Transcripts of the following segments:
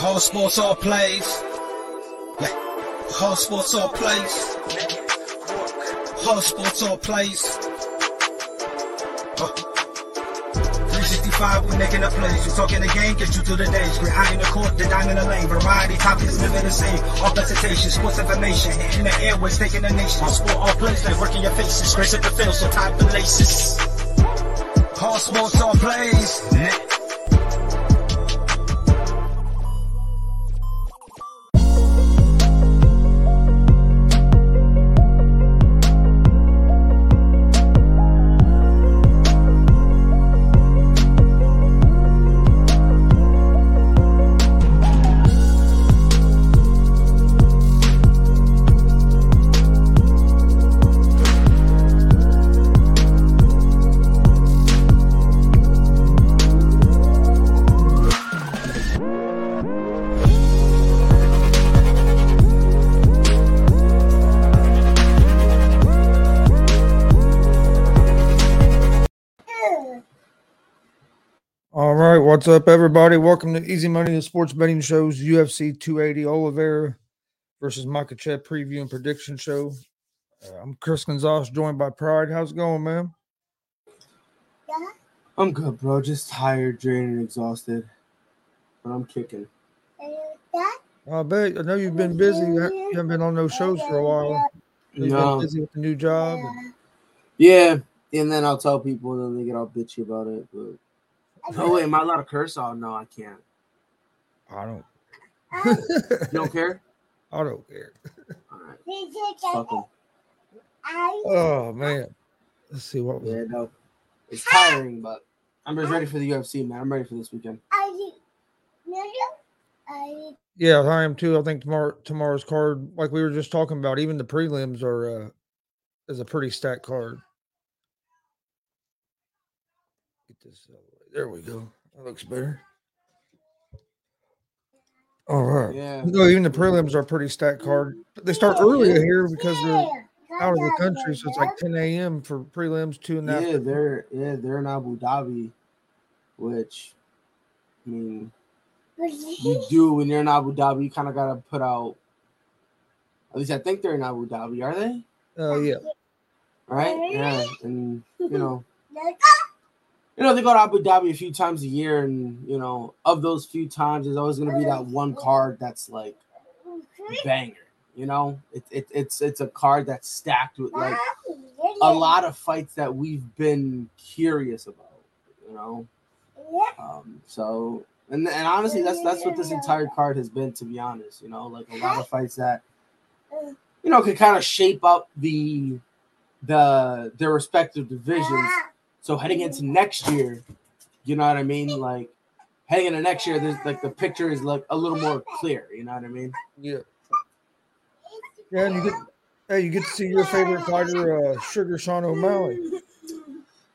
All sports, all plays. Yeah. All sports, all plays. All sports, all plays. Uh. 365, we making a plays. You talking the game, get you to the days. We're high in the court, the dime in the lane. Variety topics living the same. All presentation, sports information. In the airways, taking the nation. All sport, all plays, like working your faces. Grace at the field, so tie the laces. All sports, all plays. What's up, everybody? Welcome to Easy Money, the sports betting shows UFC 280 Oliveira versus Makhachev preview and prediction show. Uh, I'm Chris Gonzalez, joined by Pride. How's it going, man? I'm good, bro. Just tired, drained, and exhausted. But I'm kicking. I bet. I know you've been busy. You haven't been on no shows for a while. You've No. busy with the new job. and- Yeah. And then I'll tell people, and then they get all bitchy about it. But oh wait, am I allowed to curse? Oh no, I can't. I don't. You don't care? I don't care. All right. Fuck 'em. Oh man. Let's see what was Yeah, no. It's tiring, but I'm just ready for the UFC, man. I'm ready for this weekend. Yeah, I am too. I think tomorrow tomorrow's card, like we were just talking about, even the prelims are uh is a pretty stacked card. Get this out of the way. There we go. That looks better. All right. Yeah. No, even the prelims are pretty stacked card. They start earlier here because they're out of the country, so it's like 10 a.m. for prelims, two and a half. Yeah, they're yeah, they're in Abu Dhabi, which I mean you do when you're in Abu Dhabi, you kind of gotta put out at least I think they're in Abu Dhabi, are they? Oh yeah. Right? Yeah. And you know, you know, they go to Abu Dhabi a few times a year, and you know, of those few times, there's always gonna be that one card that's like banger. You know, it, it it's it's a card that's stacked with like a lot of fights that we've been curious about. You know, um, so and and honestly, that's that's what this entire card has been. To be honest, you know, like a lot of fights that you know can kind of shape up the the their respective divisions. So heading into next year, you know what I mean? Like heading into next year, there's like the picture is like a little more clear. You know what I mean? Yeah. Yeah, and you get hey, you get to see your favorite fighter, uh, Sugar Sean O'Malley.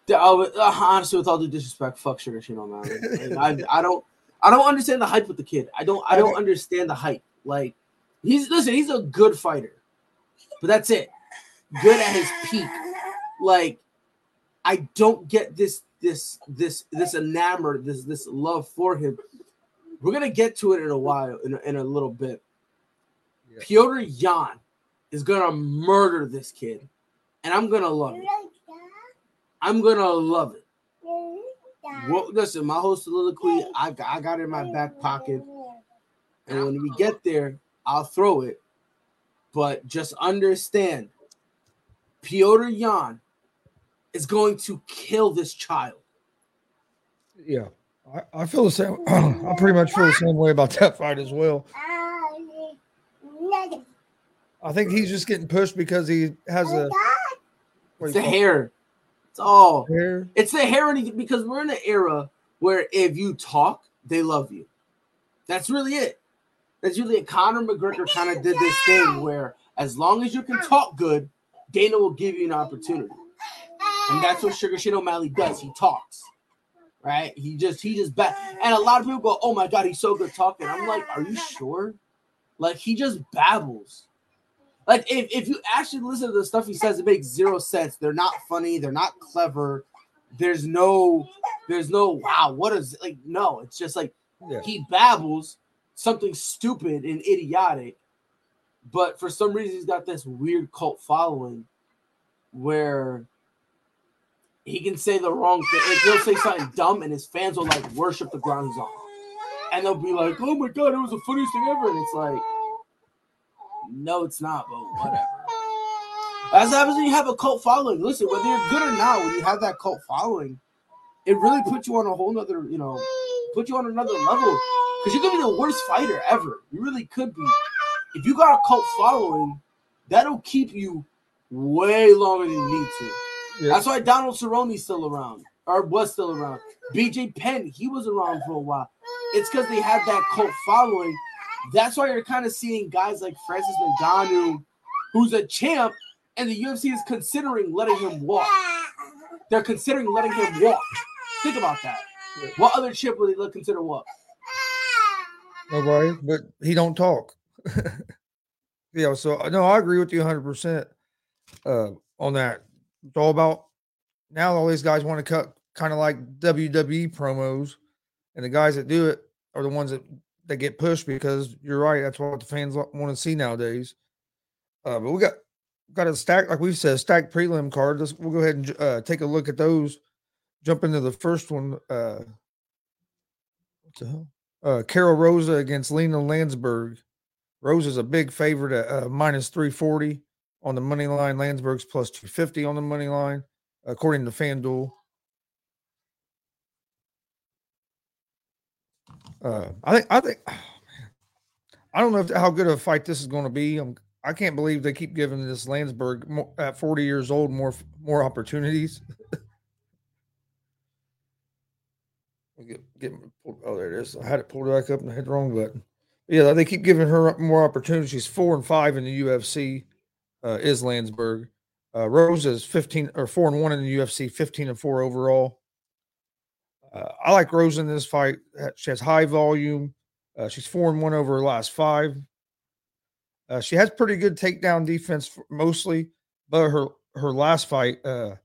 The- oh, uh, honestly, with all due disrespect, fuck Sugar Shane O'Malley. Like, I, I don't, I don't understand the hype with the kid. I don't, I don't understand the hype. Like, he's listen, he's a good fighter, but that's it. Good at his peak. Like, I don't get this, this, this, this enamored, this, this love for him. We're gonna get to it in a while, in a, in a little bit. Yeah. Petr Yan is gonna murder this kid, and I'm gonna love it. I'm gonna love it. Well, listen, my whole soliloquy, I got, I got it in my back pocket, and when we get there, I'll throw it. But just understand, Petr Yan is going to kill this child. Yeah. I, I feel the same. I pretty much feel the same way about that fight as well. I think he's just getting pushed because he has a It's the hair. It's all. hair. It's the hair and he- because we're in an era where if you talk, they love you. That's really it. That's really it. Conor McGregor kind of did this thing where as long as you can talk good, Dana will give you an opportunity. And that's what Sugar Shane O'Malley does. He talks. Right? He just he just bet. And a lot of people go, Oh my god, he's so good talking. I'm like, are you sure? Like he just babbles. Like if, if you actually listen to the stuff he says, it makes zero sense. They're not funny, they're not clever. There's no there's no wow, what is like no, it's just like Yeah. He babbles something stupid and idiotic, but for some reason he's got this weird cult following where he can say the wrong thing. Like he'll say something dumb, and his fans will like worship the ground he's on, and they'll be like, "Oh my god, it was the funniest thing ever!" And it's like, no, it's not, but whatever. As happens when you have a cult following. Listen, whether you're good or not, when you have that cult following, it really puts you on a whole nother, you know, put you on another level. Because you could be the worst fighter ever. You really could be. If you got a cult following, that'll keep you way longer than you need to. Yeah. That's why Donald Cerrone's still around, or was still around. BJ Penn, he was around for a while. It's because they had that cult following. That's why you're kind of seeing guys like Francis Ngannou, who's a champ, and the UFC is considering letting him walk. They're considering letting him walk. Think about that. Yeah. What other chip would they consider walk? Nobody, but he don't talk. yeah, so no, I agree with you 100 uh, percent on that. It's all about now. All these guys want to cut kind of like WWE promos, and the guys that do it are the ones that that get pushed because you're right. That's what the fans want to see nowadays. Uh, but we got got a stack, like we've said, stack prelim card. Let's we'll go ahead and uh, take a look at those. Jump into the first one. Uh, what the hell? Uh, Karol Rosa against Lina Landsberg. Rosa's a big favorite at uh, minus 340 on the money line. Landsberg's plus 250 on the money line, according to FanDuel. Uh, I think I think oh, man. I don't know if, how good of a fight this is going to be. I'm I can't believe they keep giving this Landsberg more, at 40 years old more more opportunities. get, get oh there it is. I had it pulled back up and I hit the wrong button. But yeah, they keep giving her more opportunities. She's Four and five in the UFC uh, is Landsberg. Uh, Rose is 15 or four and one in the UFC, 15 and four overall. Uh, I like Rose in this fight. She has high volume. Uh, she's four and one over her last five. Uh, she has pretty good takedown defense mostly, but her her last fight uh,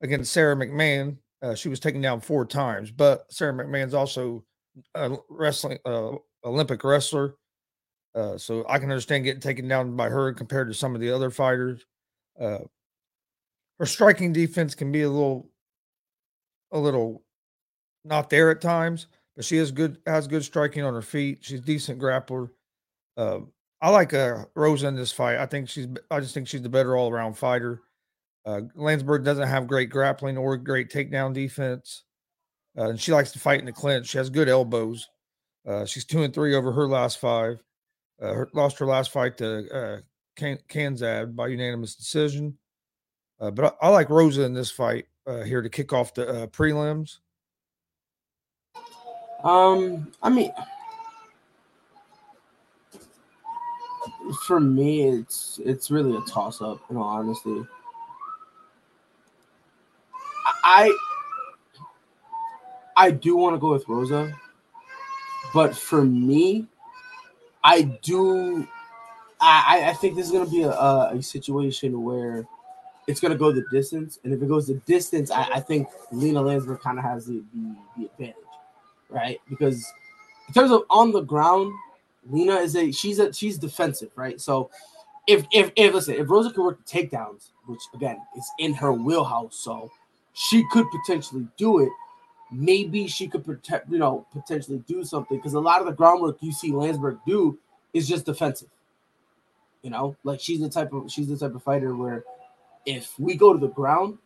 against Sara McMann, uh, she was taken down four times. But Sara McMann's also a wrestling uh, Olympic wrestler, uh, so I can understand getting taken down by her compared to some of the other fighters. Uh, her striking defense can be a little, a little, not there at times, but she has good has good striking on her feet. She's a decent grappler. Uh, I like uh, Rosa in this fight. I think she's. I just think she's the better all around fighter. Uh, Landsberg doesn't have great grappling or great takedown defense, uh, and she likes to fight in the clinch. She has good elbows. Uh, she's two and three over her last five. Uh, her, lost her last fight to uh, Khamzat by unanimous decision. Uh, but I, I, like Rosa in this fight uh, here to kick off the uh, prelims. Um, I mean, for me, it's it's really a toss up. In all honesty, I I do want to go with Rosa, but for me, I do. I, I think this is going to be a, a, situation where it's going to go the distance, and if it goes the distance, I, I think Lina Länsberg kind of has the, the, the advantage, right? Because in terms of on the ground, Lina is a she's a she's defensive, right? So if if if listen, if Rosa could work the takedowns, which again is in her wheelhouse, so she could potentially do it. Maybe she could protect, you know, potentially do something because a lot of the groundwork you see Landsberg do is just defensive. You know, like she's the type of she's the type of fighter where if we go to the ground,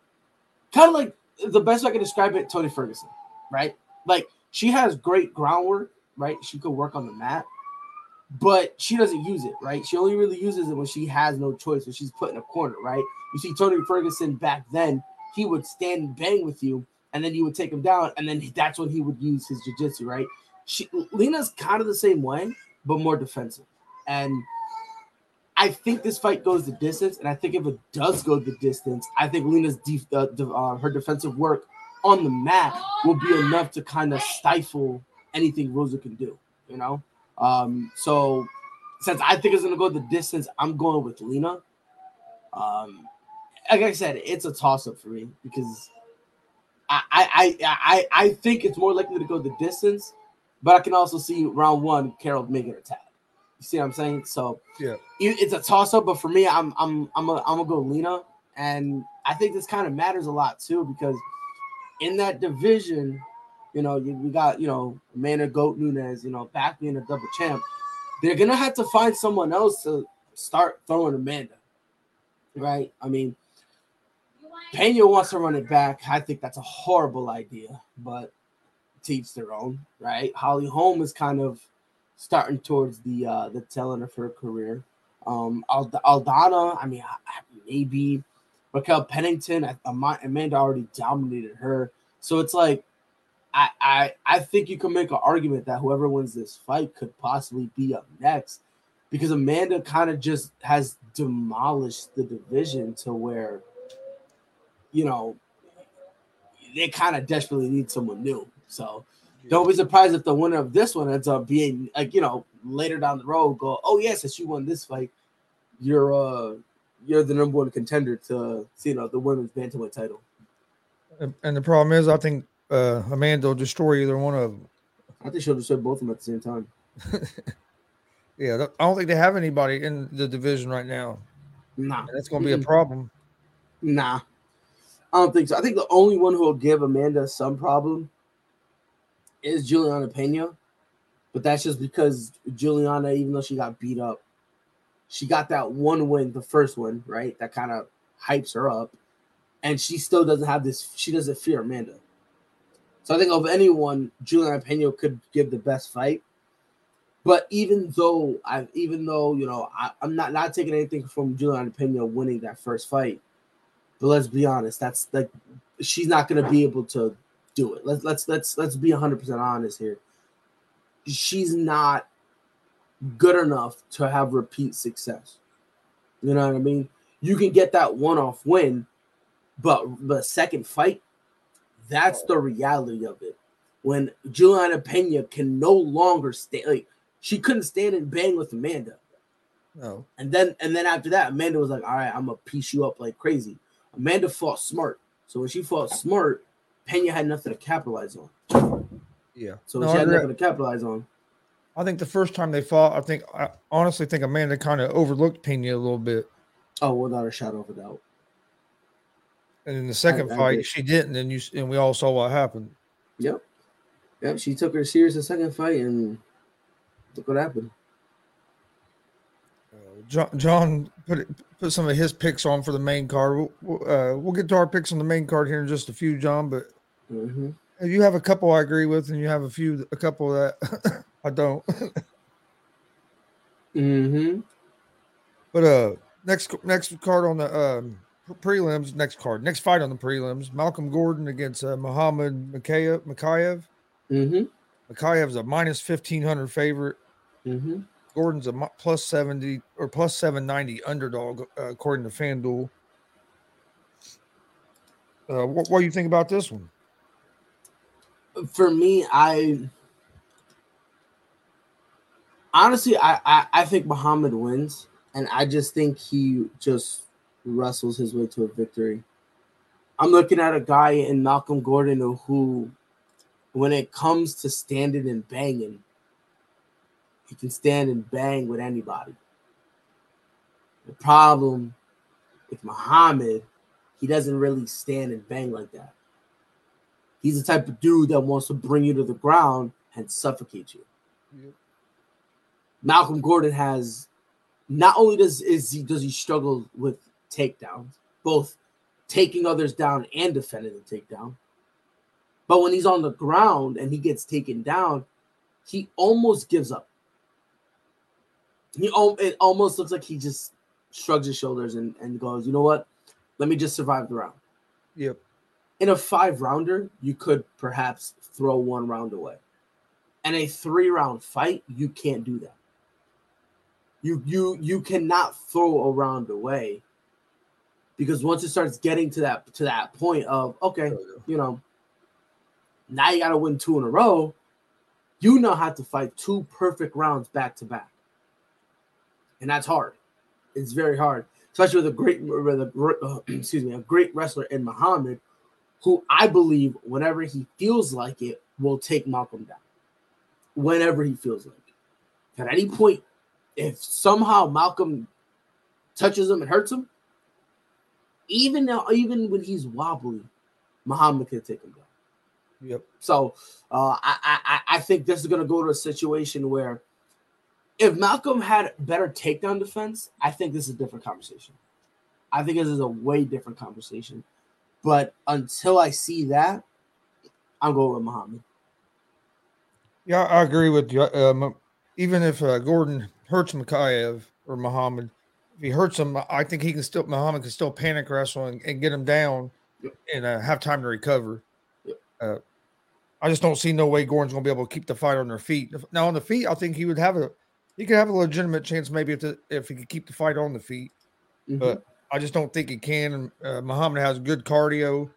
kind of like the best I can describe it, Tony Ferguson, right? Like she has great groundwork, right? She could work on the mat, but she doesn't use it, right? She only really uses it when she has no choice, when she's put in a corner, right? You see Tony Ferguson back then, he would stand and bang with you, and then you would take him down, and then that's when he would use his jiu-jitsu, right? She Lina's kind of the same way, but more defensive. And I think this fight goes the distance, and I think if it does go the distance, I think Lina's def- uh, uh, her defensive work on the mat will be enough to kind of stifle anything Rosa can do, you know? Um, so since I think it's gonna go the distance, I'm going with Lena. Um, like I said, it's a toss up for me because I, I I I think it's more likely to go the distance, but I can also see round one Carol making her tag. You see what I'm saying? So Yeah. it's a toss up. But for me, I'm I'm I'm a, I'm gonna go Lina, and I think this kind of matters a lot too because in that division, you know, you, we got you know Amanda Goat Nunes, you know, back being a double champ. They're gonna have to find someone else to start throwing Amanda, right? I mean, Pena wants to run it back. I think that's a horrible idea, but teach their own, right? Holly Holm is kind of starting towards the uh the tail end of her career. Um, Ald- Aldana, I mean, I- I- maybe Raquel Pennington. I, Amanda already dominated her, so it's like I, I I think you can make an argument that whoever wins this fight could possibly be up next because Amanda kind of just has demolished the division to where you know they kind of desperately need someone new. So don't be surprised if the winner of this one ends up being like you know later down the road go oh yes since you won this fight you're uh you're the number one contender to you know the women's bantamweight title. And, and the problem is, I think uh, Amanda will destroy either one of them. I think she'll destroy both of them at the same time. Yeah, I don't think they have anybody in the division right now. Nah, And that's going to be a problem. nah. I don't think so. I think the only one who will give Amanda some problem is Juliana Pena, but that's just because Juliana, even though she got beat up, she got that one win, the first one, right? That kind of hypes her up, and she still doesn't have this. She doesn't fear Amanda. So I think of anyone, Juliana Pena could give the best fight. But even though I, even though you know, I, I'm not not taking anything from Juliana Pena winning that first fight. But let's be honest, that's like she's not going to be able to do it. Let's let's let's let's be 100% honest here. She's not good enough to have repeat success. You know what I mean? You can get that one-off win, but the second fight, that's the reality of it. When Juliana Pena can no longer stay like she couldn't stand and bang with Amanda. No. And then and then after that, Amanda was like, "All right, I'm gonna piece you up like crazy." Amanda fought smart, so when she fought smart, Pena had nothing to capitalize on. Yeah. So No, she had nothing to capitalize on. I think the first time they fought, I think I honestly think Amanda kind of overlooked Pena a little bit, Oh, without a shadow of a doubt. and in the second I fight agree. she didn't, and you and we all saw what happened. Yep. Yep. She took her serious the second fight, and look what happened. John, John put it, put some of his picks on for the main card. We'll, uh, we'll get to our picks on the main card here in just a few, John. But hmm you have a couple I agree with, and you have a few, a couple that I don't. mm-hmm. But uh, next next card on the um, prelims, next card, next fight on the prelims, Malcolm Gordon against uh, Muhammad Mokaev. Mokaev. hmm Mokaev's a minus fifteen hundred favorite. hmm Gordon's a plus seventy or plus seven ninety underdog uh, according to FanDuel. Uh, what, what do you think about this one? For me, I honestly, I, I I think Muhammad wins, and I just think he just wrestles his way to a victory. I'm looking at a guy in Malcolm Gordon who, when it comes to standing and banging, he can stand and bang with anybody. The problem with Muhammad, he doesn't really stand and bang like that. He's the type of dude that wants to bring you to the ground and suffocate you. Malcolm Gordon has not only does is he does he struggle with takedowns, both taking others down and defending the takedown. But when he's on the ground and he gets taken down, he almost gives up. He it almost looks like he just shrugs his shoulders and, and goes, you know what? Let me just survive the round. Yep. In a five rounder, you could perhaps throw one round away. And a three round fight, you can't do that. You you you cannot throw a round away because once it starts getting to that to that point of okay, oh, you know, now you got to win two in a row. You now have to fight two perfect rounds back to back, and that's hard. It's very hard, especially with a great, with a, uh, excuse me, a great wrestler in Muhammad, who I believe whenever he feels like it will take Malcolm down. whenever he feels like. It, at any point, if somehow Malcolm touches him and hurts him, even now, even when he's wobbly, Muhammad can take him down. Yep. So uh, I, I I think this is going to go to a situation where if Malcolm had better takedown defense, I think this is a different conversation. I think this is a way different conversation. But until I see that, I'm going with Muhammad. Yeah, I agree with you. Um, even if uh, Gordon hurts Mokaev or Muhammad, if he hurts him, I think he can still Muhammad can still panic wrestle and, and get him down Yep. and uh, have time to recover. Yep. Uh, I just don't see no way Gordon's going to be able to keep the fight on their feet. Now on the feet, I think he would have a he could have a legitimate chance maybe if the, if he could keep the fight on the feet, Mhm. but I just don't think he can. Uh, Muhammad has good cardio,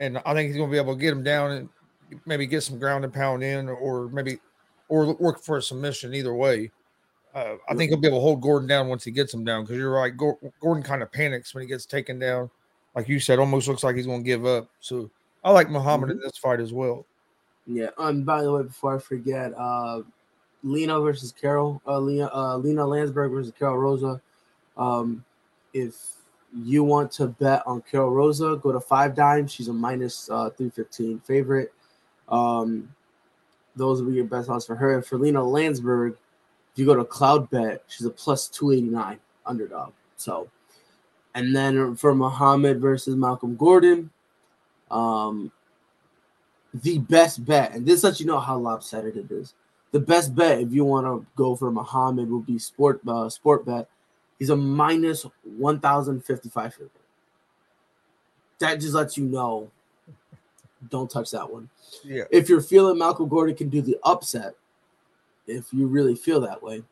and I think he's going to be able to get him down and maybe get some ground and pound in, or maybe or work for a submission. Either way, uh, I think he'll be able to hold Gordon down once he gets him down. Because you're right, Gordon kind of panics when he gets taken down. Like you said, almost looks like he's going to give up. So I like Muhammad in this fight as well. Yeah. Um. By the way, before I forget, uh, Lina versus Carol. Uh, Lina. Uh, Lina Landsberg versus Carol Rosa. Um, if you want to bet on Carol Rosa, go to Five Dimes. She's a minus uh, three fifteen favorite. Um, those will be your best odds for her. And for Lina Landsberg, if you go to Cloud Bet, she's a plus two eighty nine underdog. So, and then for Muhammad versus Malcolm Gordon, um, the best bet, and this lets you know how lopsided it is. The best bet, if you want to go for Muhammad, would be sport uh, sport bet. He's a minus one thousand fifty five favorite. That just lets you know. Don't touch that one. Yeah. If you're feeling Malcolm Gordon can do the upset, if you really feel that way,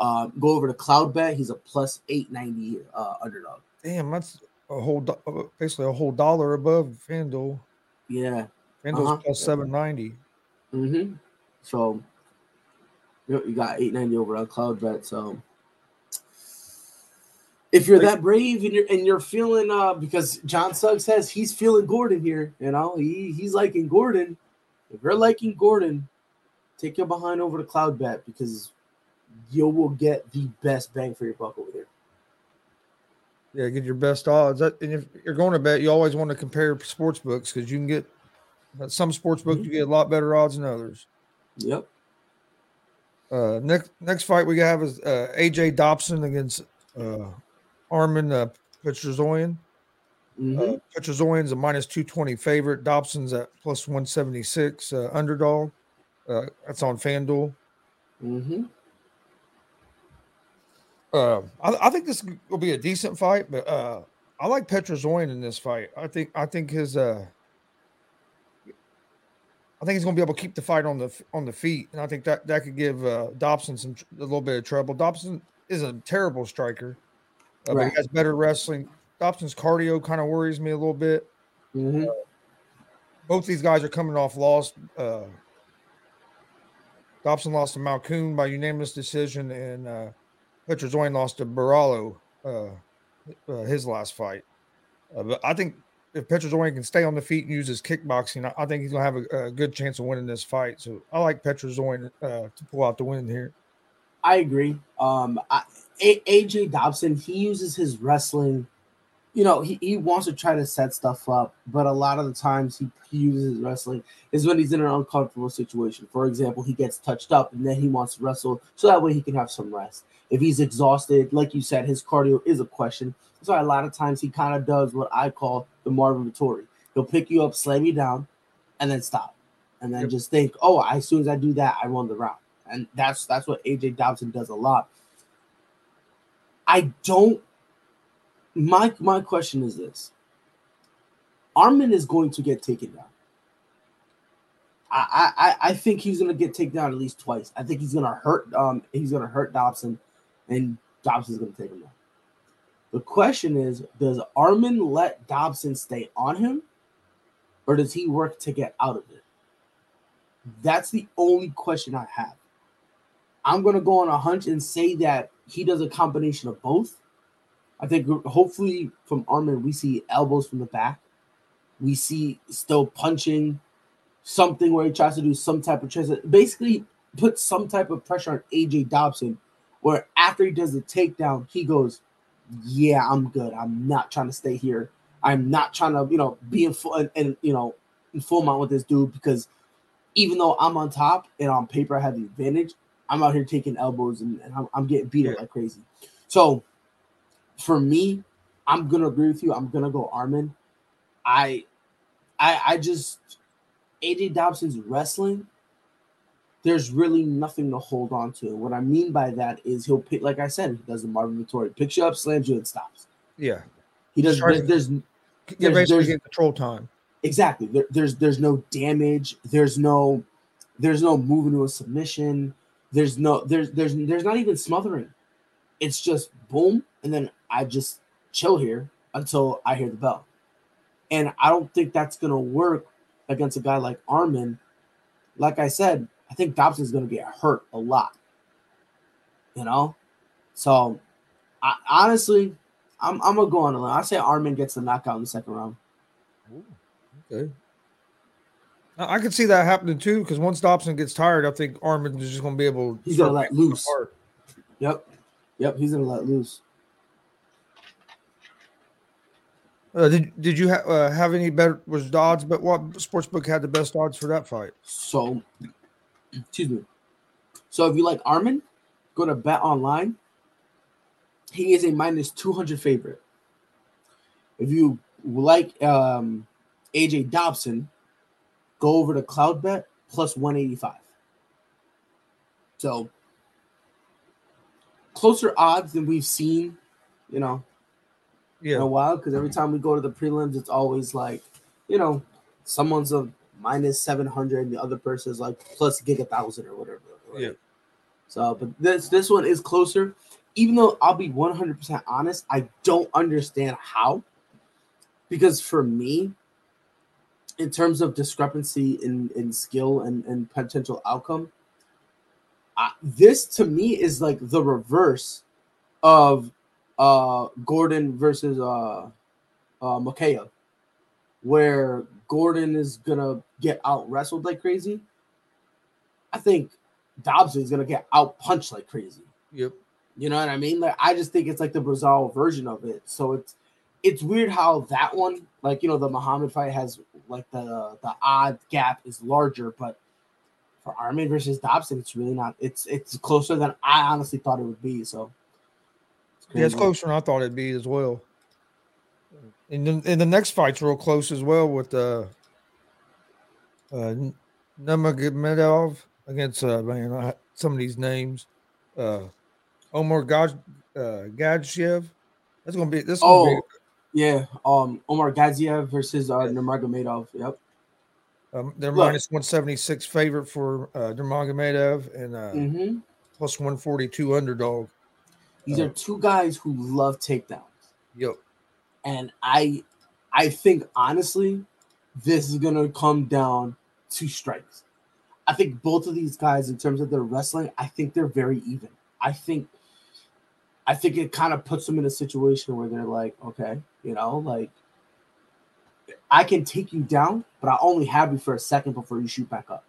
uh, go over to Cloud Bet. He's a plus eight ninety uh, underdog. Damn, that's a whole do- uh, basically a whole dollar above FanDuel. Yeah. FanDuel's Uh-huh. plus seven ninety. Mm-hmm. So you got 890 over on Cloud Bet. So if you're that brave and you're and you're feeling uh because John Suggs says he's feeling Gordon here, you know, he, he's liking Gordon. If you're liking Gordon, take your behind over to Cloud Bet because you will get the best bang for your buck over there. Yeah, get your best odds. That, and if you're going to bet, you always want to compare sports books because you can get some sports books you get a lot better odds than others. Yep. Uh, next next fight we have is uh, AJ Dobson against uh, Armin uh, Petrosyan. hmm Uh, Petrosyan's a minus two twenty favorite. Dobson's at plus one seventy six uh, underdog. Uh, that's on FanDuel. Mm-hmm. Uh, I, I think this will be a decent fight, but uh, I like Petrosyan in this fight. I think I think his uh, I think he's going to be able to keep the fight on the on the feet, and I think that that could give uh, Dobson some a little bit of trouble. Dobson is a terrible striker, uh, but Right. he has better wrestling. Dobson's cardio kind of worries me a little bit. hmm Both these guys are coming off loss. Uh, Dobson lost to Malkoun by unanimous decision, and uh, lost to Baralo uh, uh, his last fight. Uh, but I think if Petrosyan can stay on the feet and use his kickboxing, I, think he's to have a, a good chance of winning this fight. So I like Petrosyan uh, to pull out the win here. I agree. Um, I, A- AJ Dobson, he uses his wrestling. You know, he, he wants to try to set stuff up, but a lot of the times he, he uses his wrestling is when he's in an uncomfortable situation. For example, he gets touched up and then he wants to wrestle so that way he can have some rest. If he's exhausted, like you said, his cardio is a question. So a lot of times he kind of does what I call the Marvin Vettori. He'll pick you up, slam you down, and then stop, and then Yep. just think, "Oh, as soon as I do that, I won the round." And that's that's what AJ Dobson does a lot. I don't. My my question is this: Armin is going to get taken down. I I I think he's going to get taken down at least twice. I think he's going to hurt. Um, he's going to hurt Dobson, and Dobson's going to take him down. The question is: Does Armin let Dobson stay on him, or does he work to get out of it? That's the only question I have. I'm going to go on a hunch and say that he does a combination of both. I think hopefully from Armin, we see elbows from the back. We see still punching something where he tries to do some type of transit. Basically, put some type of pressure on AJ Dobson, where after he does the takedown, he goes, "Yeah, I'm good. I'm not trying to stay here. I'm not trying to, you know, be in full and, and you know, in full mount with this dude because even though I'm on top and on paper I have the advantage, I'm out here taking elbows and, and I'm, I'm, getting beat up like crazy. So for me, I'm gonna agree with you. I'm gonna go Arman. I, I, I just AJ Dobson's wrestling. There's really nothing to hold on to. What I mean by that is he'll pick, like I said, he does the Marvin Vettori, picks you up, slams you, and stops. Yeah, he does. There's, there's, yeah, there's, there's control time. Exactly. There, there's there's no damage. There's no there's no moving to a submission. There's no there's there's there's not even smothering. It's just boom, and then I just chill here until I hear the bell. And I don't think that's gonna work against a guy like Armin. Like I said, I think Dobson's gonna get hurt a lot. You know, so I, honestly, I'm I'm gonna go on a limb. I say Arman gets the knockout in the second round. Ooh, okay. I could see that happening too, because once Dobson gets tired, I think Arman is just gonna be able. To He's gonna let loose. Apart. Yep, yep. He's gonna let loose. Uh, did did you ha- uh, have any better was odds? But what sports book had the best odds for that fight? So, excuse me. So if you like Armin, go to Bet Online. He is a minus two hundred favorite. If you like um, AJ Dobson, go over to Cloudbet plus one eighty five. So closer odds than we've seen, you know, yeah. in a while because every time we go to the prelims, it's always like, you know, someone's a minus 700 and the other person is like plus gig a thousand or whatever. Right? Yeah. So, but this this one is closer. Even though I'll be 100% honest, I don't understand how. Because for me, in terms of discrepancy in, in skill and, and potential outcome, uh, this to me is like the reverse of uh, Gordon versus uh, uh, Mokaev, where Gordon is gonna get out wrestled like crazy. I think Dobson is gonna get out punched like crazy. Yep. You know what I mean? Like I just think it's like the Brazil version of it. So it's it's weird how that one, like you know, the Muhammad fight has like the the odd gap is larger, but for Arman versus Dobson, it's really not. It's it's closer than I honestly thought it would be. So yeah, it's closer than I thought it'd be as well. And then and the next fight's real close as well with uh, uh Nurmagomedov against uh man I, some of these names, uh Omar Gad uh, Gadzhiev. That's gonna be this. Oh, be, yeah. Um, Omargadzhiev versus uh, Nurmagomedov. Yep. Um, they're Look. minus 176 favorite for uh, Nurmagomedov and uh, mm-hmm. plus 142 underdog. These are two guys who love takedowns. Yep. And I I think honestly, this is gonna come down to strikes. I think both of these guys, in terms of their wrestling, I think they're very even. I think I think it kind of puts them in a situation where they're like, okay, you know, like I can take you down, but I only have you for a second before you shoot back up.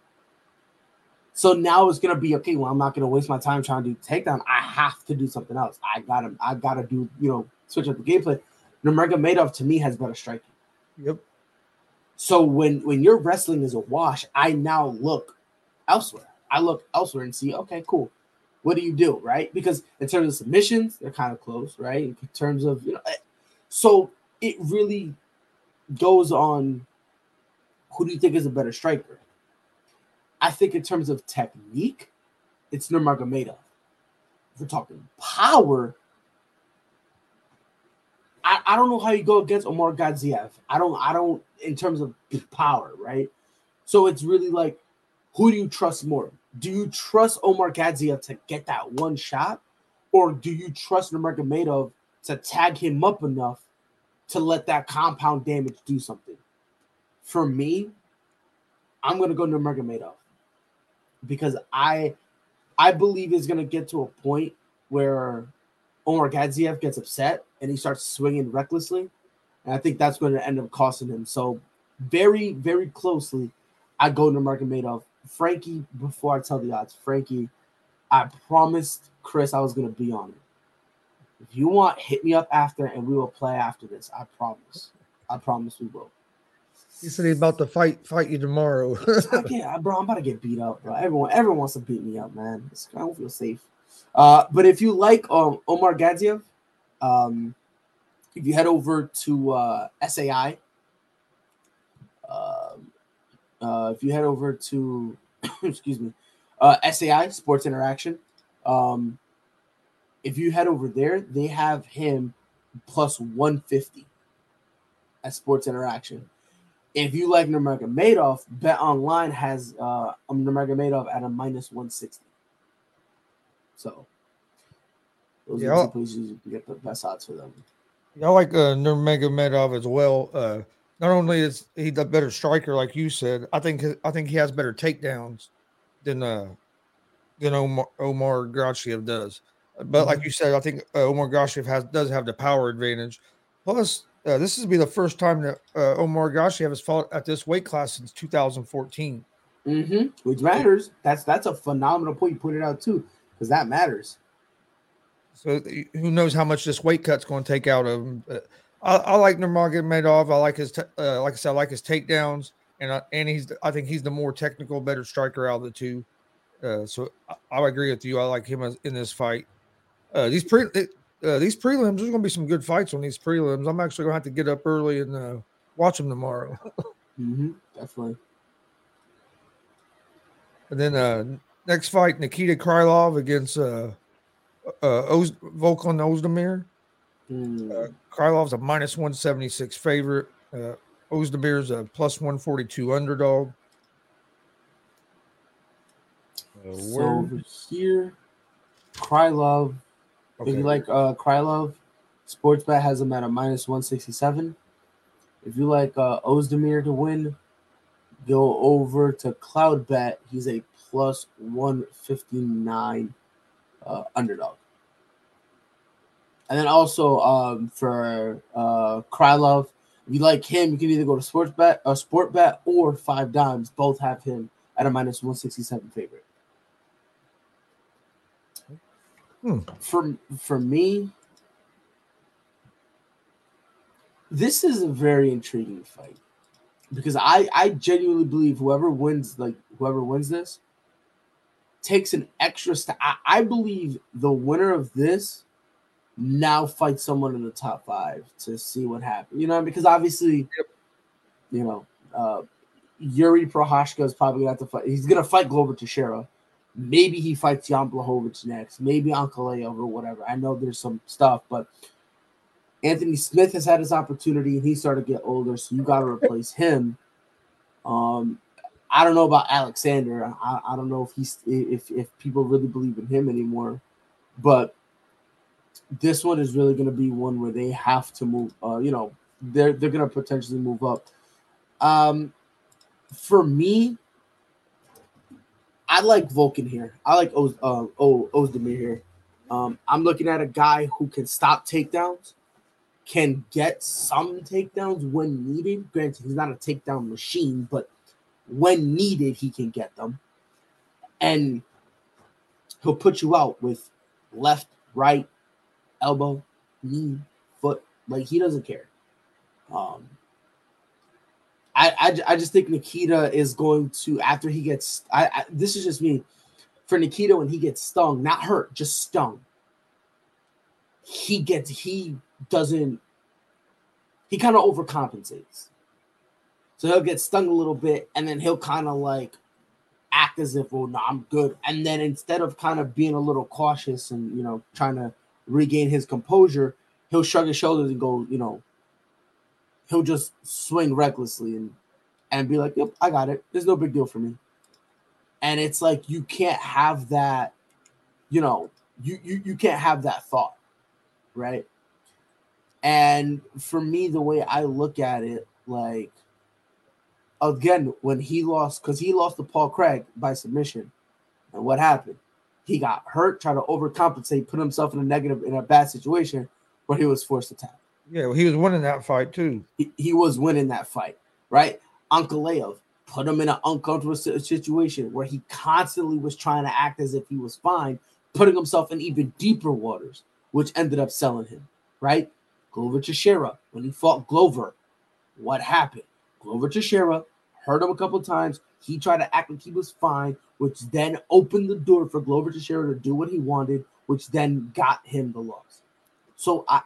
So now it's gonna be okay. Well, I'm not gonna waste my time trying to do takedown. I have to do something else. I gotta, I gotta do, you know, switch up the gameplay. Nurmagomedov to me has better striking. Yep. So when when your wrestling is a wash, I now look elsewhere. I look elsewhere and see, okay, cool. What do you do, right? Because in terms of submissions, they're kind of close, right? In terms of you know, eh, so it really goes on. Who do you think is a better striker? I think in terms of technique, it's Nurmagomedov. If we're talking power, I, I don't know how you go against Omargadzhiev. I don't I don't in terms of power, right? So it's really like who do you trust more? Do you trust Omargadzhiev to get that one shot, or do you trust Nurmagomedov to tag him up enough to let that compound damage do something? For me, I'm gonna go Nurmagomedov because I I believe is to get to a point where Omargadzhiev gets upset and he starts swinging recklessly, and I think that's going to end up costing him. So very very closely, I go to Nurmagomedov Frankie, before I tell the odds, Frankie, I promised Chris I was gonna be on it. If you want, hit me up after, and we will play after this. I promise. I promise we will. He said he's about to fight fight you tomorrow. yeah, bro, I'm about to get beat up, bro. Everyone, everyone wants to beat me up, man. I don't feel safe. Uh, but if you like um, Omargadzhiev, um, if you head over to uh, SAI, um, uh, if you head over to, excuse me, uh, SAI Sports Interaction, um, if you head over there, they have him plus 150 at Sports Interaction. If you like Nurmagomedov, Bet Online has uh, Nurmagomedov at a minus 160. So those yeah, are the places you get the best odds for them. Yeah, I like uh, Nurmagomedov as well. Uh, not only is he the better striker, like you said, I think I think he has better takedowns than uh than Omar, Omargadzhiev does. But like mm-hmm. you said, I think uh, Omargadzhiev has does have the power advantage. Plus, uh, this is be the first time that uh, Omargadzhiev has fought at this weight class since 2014. Mm-hmm. Which matters. That's that's a phenomenal point. You put it out too, because that matters. So who knows how much this weight cut's going to take out of him? I, I, like Nurmagomedov. I like his, t- uh, like I said, I like his takedowns, and I, and he's I think he's the more technical, better striker out of the two. Uh, so I, I, agree with you. I like him in this fight. Uh, these pre uh, these prelims, there's going to be some good fights on these prelims. I'm actually going to have to get up early and uh, watch them tomorrow. mm-hmm, definitely. And then uh, next fight, Nikita Krylov against uh, uh, Oz- Volkan Ozdemir. Mm. Uh, Krylov's a minus 176 favorite. Uh, Ozdemir's a plus 142 underdog. Uh, so over here, Krylov Okay. If you like uh, Krylov, Sportsbet has him at a minus 167. If you like uh, Ozdemir to win, go over to Cloudbet. He's a plus 159 uh, underdog. And then also um, for uh, Krylov, if you like him, you can either go to Sportsbet, uh, Sportbet, or Five Dimes. Both have him at a minus 167 favorite. Hmm. For for me, this is a very intriguing fight because I I genuinely believe whoever wins like whoever wins this takes an extra step. I, I believe the winner of this now fight someone in the top five to see what happens. You know, because obviously, you know, uh, Yuri Prochazka is probably gonna have to fight. He's gonna fight Glover Teixeira. Maybe he fights Jan Blachowicz next. Maybe Ankalaev or whatever. I know there's some stuff, but Anthony Smith has had his opportunity and he started to get older, so you got to replace him. Um, I don't know about Alexander. I, I don't know if he's if if people really believe in him anymore, but this one is really going to be one where they have to move. Uh, you know, they're they're going to potentially move up. Um, for me, I like Volkan here. I like Oz, uh, o, Ozdemir here. Um, I'm looking at a guy who can stop takedowns, can get some takedowns when needed. Granted, he's not a takedown machine, but when needed, he can get them. And he'll put you out with left, right, elbow, knee, foot. Like he doesn't care. Um, I, I, I just think Nikita is going to after he gets I, I, this is just me for Nikita when he gets stung, not hurt, just stung. He gets he doesn't he kind of overcompensates. So he'll get stung a little bit and then he'll kind of like act as if, oh no, I'm good. And then instead of kind of being a little cautious and you know trying to regain his composure, he'll shrug his shoulders and go, you know, he'll just swing recklessly and and be like, "Yep, I got it. There's no big deal for me." And it's like you can't have that, you know, you you you can't have that thought, right? And for me, the way I look at it, like again, when he lost, because he lost to Paul Craig by submission, and what happened? He got hurt, tried to overcompensate, put himself in a negative, in a bad situation where he was forced to tap. Yeah, well, he was winning that fight too. He, he was winning that fight, right? Uncle Ankalaev put him in an uncomfortable situation where he constantly was trying to act as if he was fine, putting himself in even deeper waters, which ended up selling him, right? Glover Teixeira, when he fought Glover, what happened? Glover Teixeira hurt him a couple times. He tried to act like he was fine, which then opened the door for Glover Teixeira to do what he wanted, which then got him the loss. So I,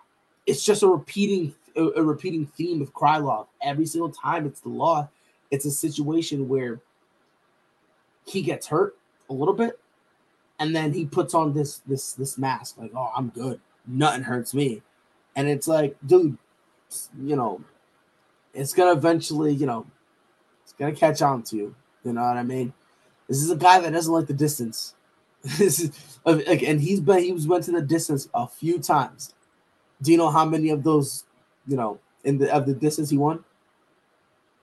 it's just a repeating a, a repeating theme of Krylov. Every single time it's the law, it's a situation where he gets hurt a little bit, and then he puts on this this this mask like, "Oh, I'm good. Nothing hurts me," and it's like, dude, you know, it's gonna eventually, you know, it's gonna catch on to you. You know what I mean? This is a guy that doesn't like the distance. this is like, and he's been he was went to the distance a few times. Do you know how many of those, you know, in the of the distance he won?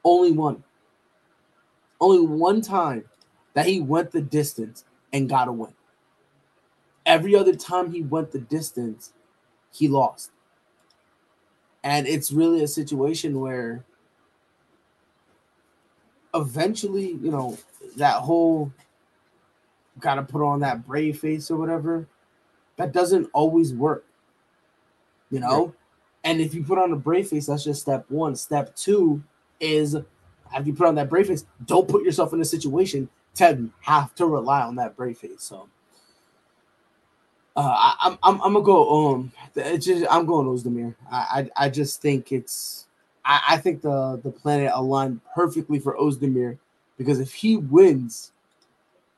Only one. Only one time that he went the distance and got a win. Every other time he went the distance, he lost. And it's really a situation where eventually, you know, that whole got to put on that brave face or whatever, that doesn't always work, you know? Right. And if you put on a brave face, that's just step one. Step two is after you put on that brave face, don't put yourself in a situation to have to rely on that brave face. So, uh, I, am I'm, I'm gonna go. Um, just, I'm going Ozdemir. I, I I just think it's. I, I think the the planet aligned perfectly for Ozdemir because if he wins,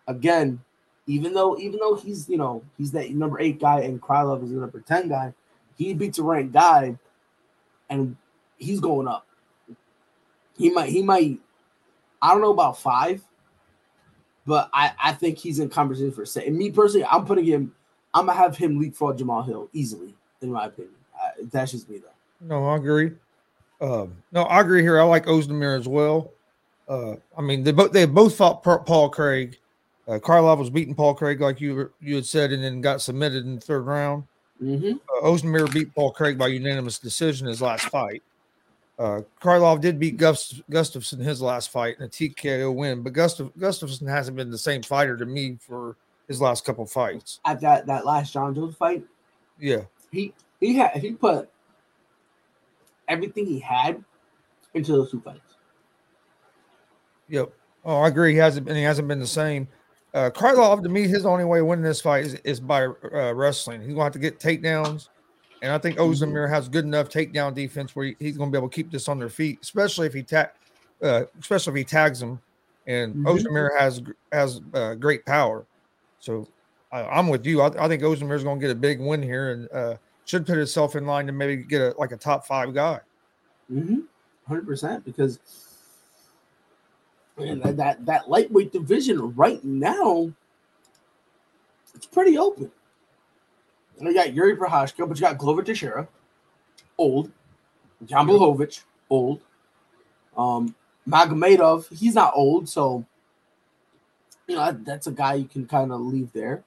again, even though even though he's you know he's that number eight guy and Krylov is the number ten guy, he beats a ranked guy, and he's going up. He might he might. I don't know about five, but I I think he's in conversation for say. And me personally, I'm putting him. I'm gonna have him leapfrog Jamahal Hill easily, in my opinion. That's just me though. No, I agree. Um, no, I agree here. I like Ozdemir as well. Uh, I mean, they both they both fought Paul Craig. Uh, Krylov was beating Paul Craig, like you you had said, and then got submitted in the third round. Mm-hmm. Uh, Ozdemir beat Paul Craig by unanimous decision his last fight. Uh, Krylov did beat Gust- Gustafsson his last fight in a TKO win, but Gustaf- Gustafsson hasn't been the same fighter to me for his last couple fights. At that that last Jon Jones fight, yeah, he he had he put everything he had into those two fights. Yep. Oh, I agree. He hasn't been. He hasn't been the same. Uh, Krylov, to me, his only way of winning this fight is, is by uh, wrestling. He's going to have to get takedowns, and I think mm-hmm. Ozdemir has good enough takedown defense where he, he's going to be able to keep this on their feet, especially if he tag, uh, especially if he tags them. And mm-hmm. Ozdemir has has uh, great power, so I, am with you. I, I think is going to get a big win here and uh, should put himself in line to maybe get a like a top five guy. Mm-hmm. Hundred percent, because and that, that that lightweight division right now, it's pretty open. And you got Yuri Prochazka, but you got Glover Teixeira, old. Jan Blachowicz, old. Um, Magomedov, he's not old, so you know that's a guy you can kind of leave there.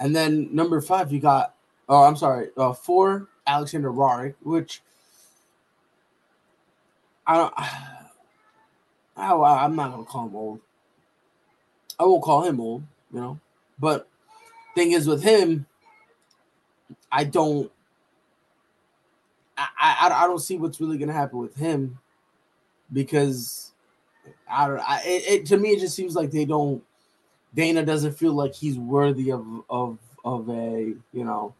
And then number five, you got oh, I'm sorry, uh, four Aleksandar Rakic, which I don't. I, I'm not gonna call him old. I won't call him old, you know. But thing is with him, I don't. I, I, I don't see what's really gonna happen with him because I don't. I, it, it to me it just seems like they don't. Dana doesn't feel like he's worthy of of of a you know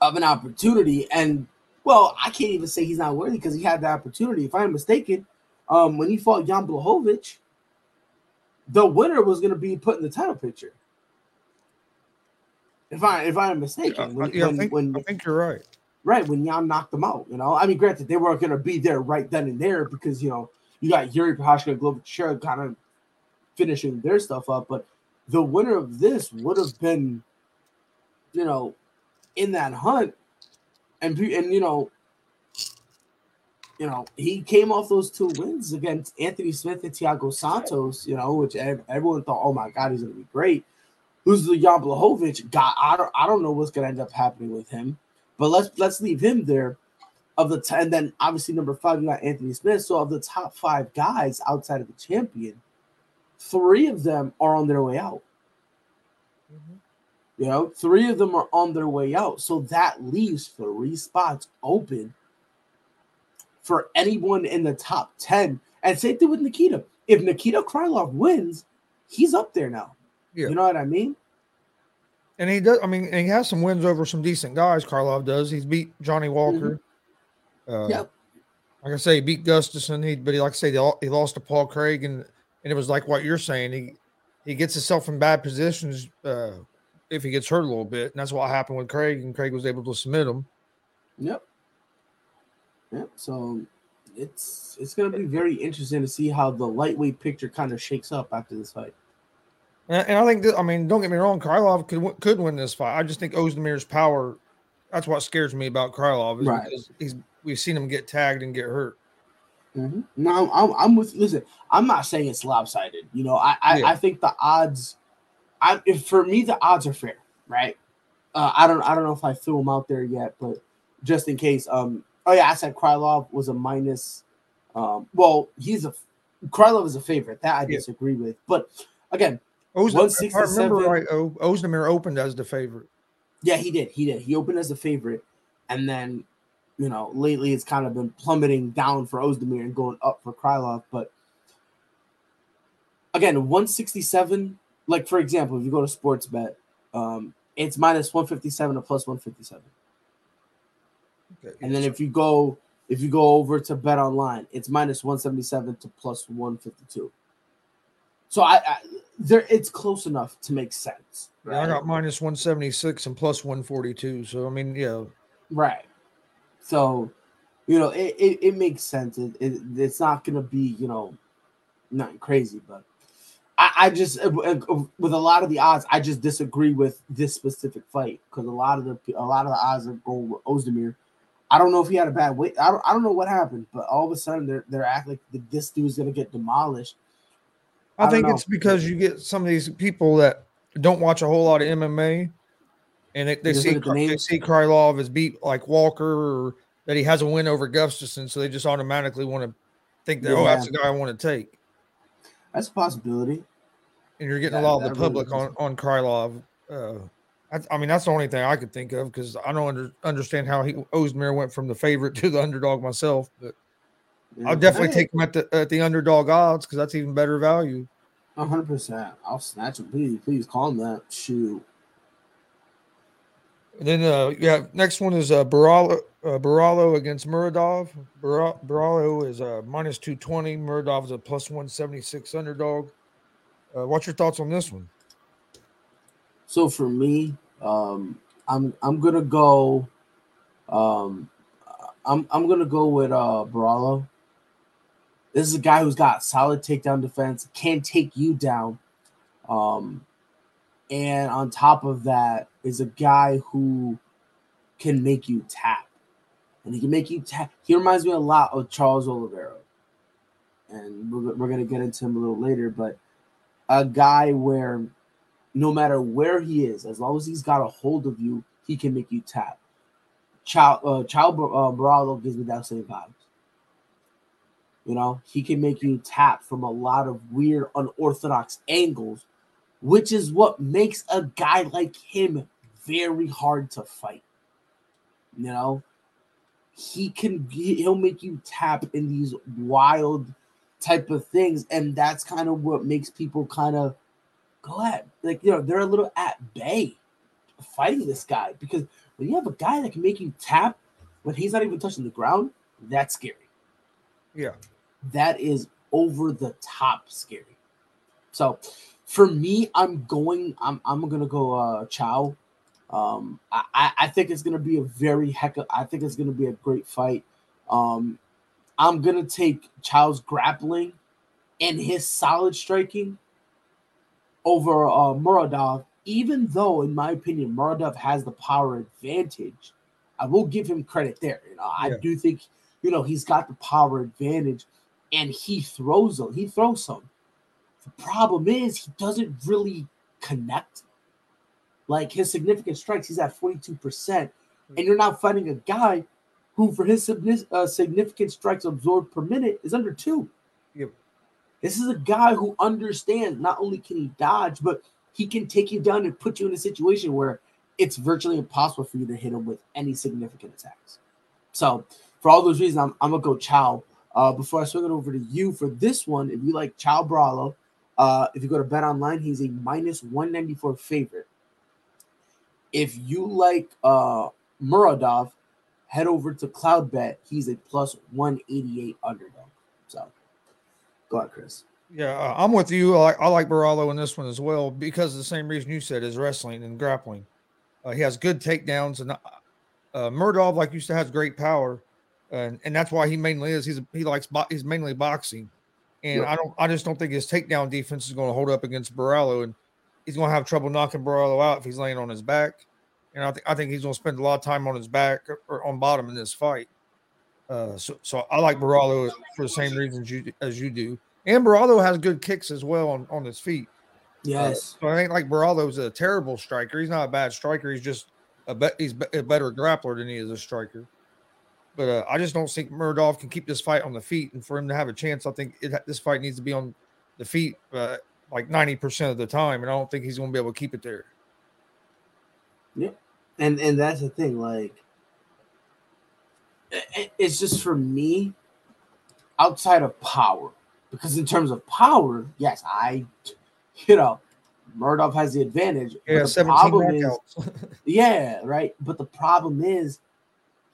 of an opportunity and well I can't even say he's not worthy because he had the opportunity if I'm mistaken um, when he fought Jan Blachowicz, the winner was going to be put in the title picture. If I if I'm mistaken, when, yeah, when, I, think, when, I think you're right. Right when Jan knocked them out, you know. I mean, granted, they weren't going to be there right then and there because you know you got Yuri Prochazka and Glover Teixeira kind of finishing their stuff up, but the winner of this would have been, you know, in that hunt, and and you know you know, he came off those two wins against Anthony Smith and Thiago Santos, you know, which everyone thought, oh my God, he's going to be great. Who's the Jan Blachowicz guy? I don't, I don't know what's going to end up happening with him, but let's let's leave him there. of the ten, and then obviously number five, you got Anthony Smith. So of the top five guys outside of the champion, three of them are on their way out. Mm-hmm. You know, three of them are on their way out. So that leaves three spots open for anyone in the top 10. And same thing with Nikita. If Nikita Krylov wins, he's up there now. Yeah. You know what I mean? And he does. I mean, he has some wins over some decent guys. Krylov does. He's beat Johnny Walker. Mm-hmm. Uh, yep. Like I say, he beat Gustafsson. He, but he, like I say, he lost to Paul Craig, and and it was like what you're saying. He he gets himself in bad positions uh, if he gets hurt a little bit, and that's what happened with Craig. And Craig was able to submit him. Yep. Yep. So it's it's to be very interesting to see how the lightweight picture kind of shakes up after this fight. And, and I think that, I mean, don't get me wrong, Krylov could could win this fight. I just think Ozdemir's power. That's what scares me about Krylov. Is right. He's we've seen him get tagged and get hurt. Mm-hmm. No, I'm, I'm, with. Listen, I'm not saying it's lopsided. You know, I I, yeah. I think the odds. I if for me the odds are fair, right? Uh, I don't I don't know if I threw them out there yet, but just in case. Um. Oh yeah, I said Krylov was a minus. Um. Well, he's a Krylov is a favorite. That I disagree yeah. with, but again, Ozdemir, if I remember right, Ozdemir opened as the favorite. Yeah, he did. He did. He opened as the favorite, and then, you know, lately it's kind of been plummeting down for Ozdemir and going up for Krylov. But again, 167. Like for example, if you go to sports bet, um, it's minus 157 or plus 157. Okay. And then if you go if you go over to bet online, it's minus 177 to plus 152. So I, I there it's close enough to make sense. Right? Yeah, I got minus 176 and plus 142. So I mean, yeah. Right. So, you know, it, it, it makes sense. It, it, it's not gonna be, you know, nothing crazy, but I, I just uh, uh, with a lot of the odds, I just disagree with this specific fight because a lot of the a lot of the odds are going with Ozdemir. I don't know if he had a bad weight. I don't, I don't know what happened, but all of a sudden they're they're acting like this dude's gonna get demolished I, I think it's because you get some of these people that don't watch a whole lot of MMA, and they, they see the they see Krylov as beat like Walker or that he has a win over Gustafsson, so they just automatically want to think that yeah. oh that's the guy I want to take. That's a possibility. And you're getting that, a lot of the public really on on Krylov. Uh, I, I, mean, that's the only thing I could think of because I don't under, understand how he Ozdemir went from the favorite to the underdog myself, but I'll definitely take him at the at the underdog odds because that's even better value. hundred percent. I'll snatch him. Please, please call him that. Shoot. And then uh yeah, next one is uh Borralho uh, Borralho against Muradov. Borralho is uh minus two twenty. Muradov is a plus one seventy six underdog. Uh, what's your thoughts on this one? So for me, um, I'm I'm gonna go. Um, I'm I'm gonna go with uh Borralho. This is a guy who's got solid takedown defense, can take you down. Um, and on top of that is a guy who can make you tap. And he can make you tap. He reminds me a lot of Charles Oliveira. And we're, we're going to get into him a little later, but a guy where no matter where he is, as long as he's got a hold of you, he can make you tap. Child, uh, Child uh, Borralho gives me that same vibe. You know, he can make you tap from a lot of weird, unorthodox angles, which is what makes a guy like him very hard to fight. You know, he can he'll make you tap in these wild type of things, and that's kind of what makes people kind of go at like you know they're a little at bay fighting this guy because when you have a guy that can make you tap when he's not even touching the ground, that's scary. Yeah that is over the top scary. So for me, I'm going, I'm I'm gonna go uh Chow. Um I, I think it's gonna be a very heck of, I think it's gonna be a great fight. Um I'm gonna take Chow's grappling and his solid striking over uh Muradov, even though in my opinion Muradov has the power advantage. I will give him credit there. You know, yeah. I do think you know he's got the power advantage and he throws them. He throws some. The problem is he doesn't really connect. Like his significant strikes, he's at 42%. And you're not fighting a guy who for his uh, significant strikes absorbed per minute is under two. Yep. This is a guy who understands not only can he dodge, but he can take you down and put you in a situation where it's virtually impossible for you to hit him with any significant attacks. So, for all those reasons, I'm, I'm gonna go Chow. Uh, before I swing it over to you for this one, if you like Chow Borralho, uh, if you go to Bet Online, he's a minus 194 favorite. If you like uh, Muradov, head over to Cloudbet. He's a plus 188 underdog. So, go ahead, Chris. Yeah, uh, I'm with you. I like, I like Borralho in this one as well because of the same reason you said is wrestling and grappling. Uh, he has good takedowns, and uh, uh Muradov, like you said, has great power, and and that's why he mainly is. He's he likes bo- he's mainly boxing, and yep. I don't I just don't think his takedown defense is going to hold up against Borralho, and he's going to have trouble knocking Borralho out if he's laying on his back. And I think I think he's going to spend a lot of time on his back or on bottom in this fight. Uh, so so I like Borralho for the same reasons you as you do. And Borralho has good kicks as well on, on his feet. Yes. Uh, so I think like Borralho's a terrible striker. He's not a bad striker. He's just a bet he's a better grappler than he is a striker. But uh, I just don't think Muradov can keep this fight on the feet, and for him to have a chance, I think it, this fight needs to be on the feet uh, like ninety percent of the time, and I don't think he's going to be able to keep it there. Yeah, and and that's the thing. Like, it's just for me, outside of power, because in terms of power, yes, I, you know, Muradov has the advantage. Yeah, the 17 is, yeah, right. But the problem is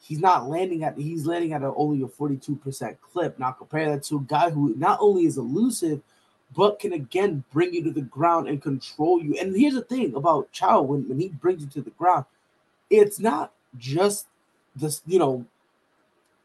he's not landing at he's landing at a, only a 42% clip. Now compare that to a guy who not only is elusive, but can again bring you to the ground and control you. And here's the thing about Chow when, when he brings you to the ground, it's not just this, you know,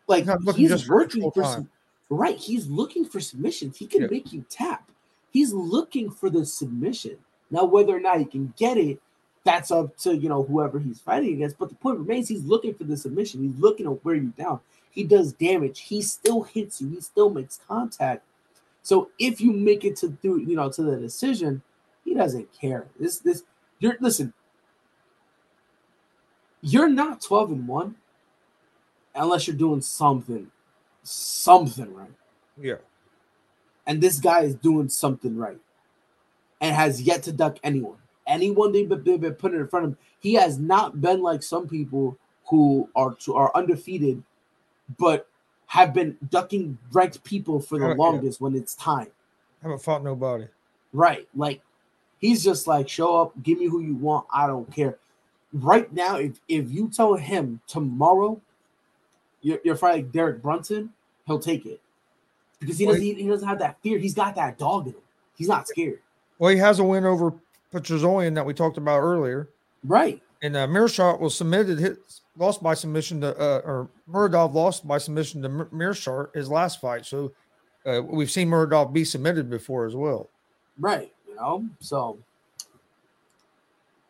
like he's, working for some, Right. He's looking for submissions. He can yeah. make you tap. He's looking for the submission. Now, whether or not he can get it, that's up to you know whoever he's fighting against. But the point remains, he's looking for the submission. He's looking to wear you down. He does damage. He still hits you. He still makes contact. So if you make it to through, you know, to the decision, he doesn't care. This this you're listen. You're not 12 and 1 unless you're doing something something right. Yeah. And this guy is doing something right and has yet to duck anyone. Anyone they've been, they've been putting in front of him, he has not been like some people who are to, are undefeated, but have been ducking ranked people for the longest yeah. when it's time. I Haven't fought nobody. Right. Like he's just like, show up, give me who you want. I don't care. Right now, if if you tell him tomorrow you're, you're fighting Derek Brunson, he'll take it because he doesn't he, he, doesn't have that fear. He's got that dog in him. He's not scared. Well, he has a win over Petrosyan that we talked about earlier. Right. And uh, Meerschaert was submitted, hit, lost by submission to, uh, or Muradov lost by submission to Meerschaert his last fight. So uh, we've seen Muradov be submitted before as well. Right. You know, so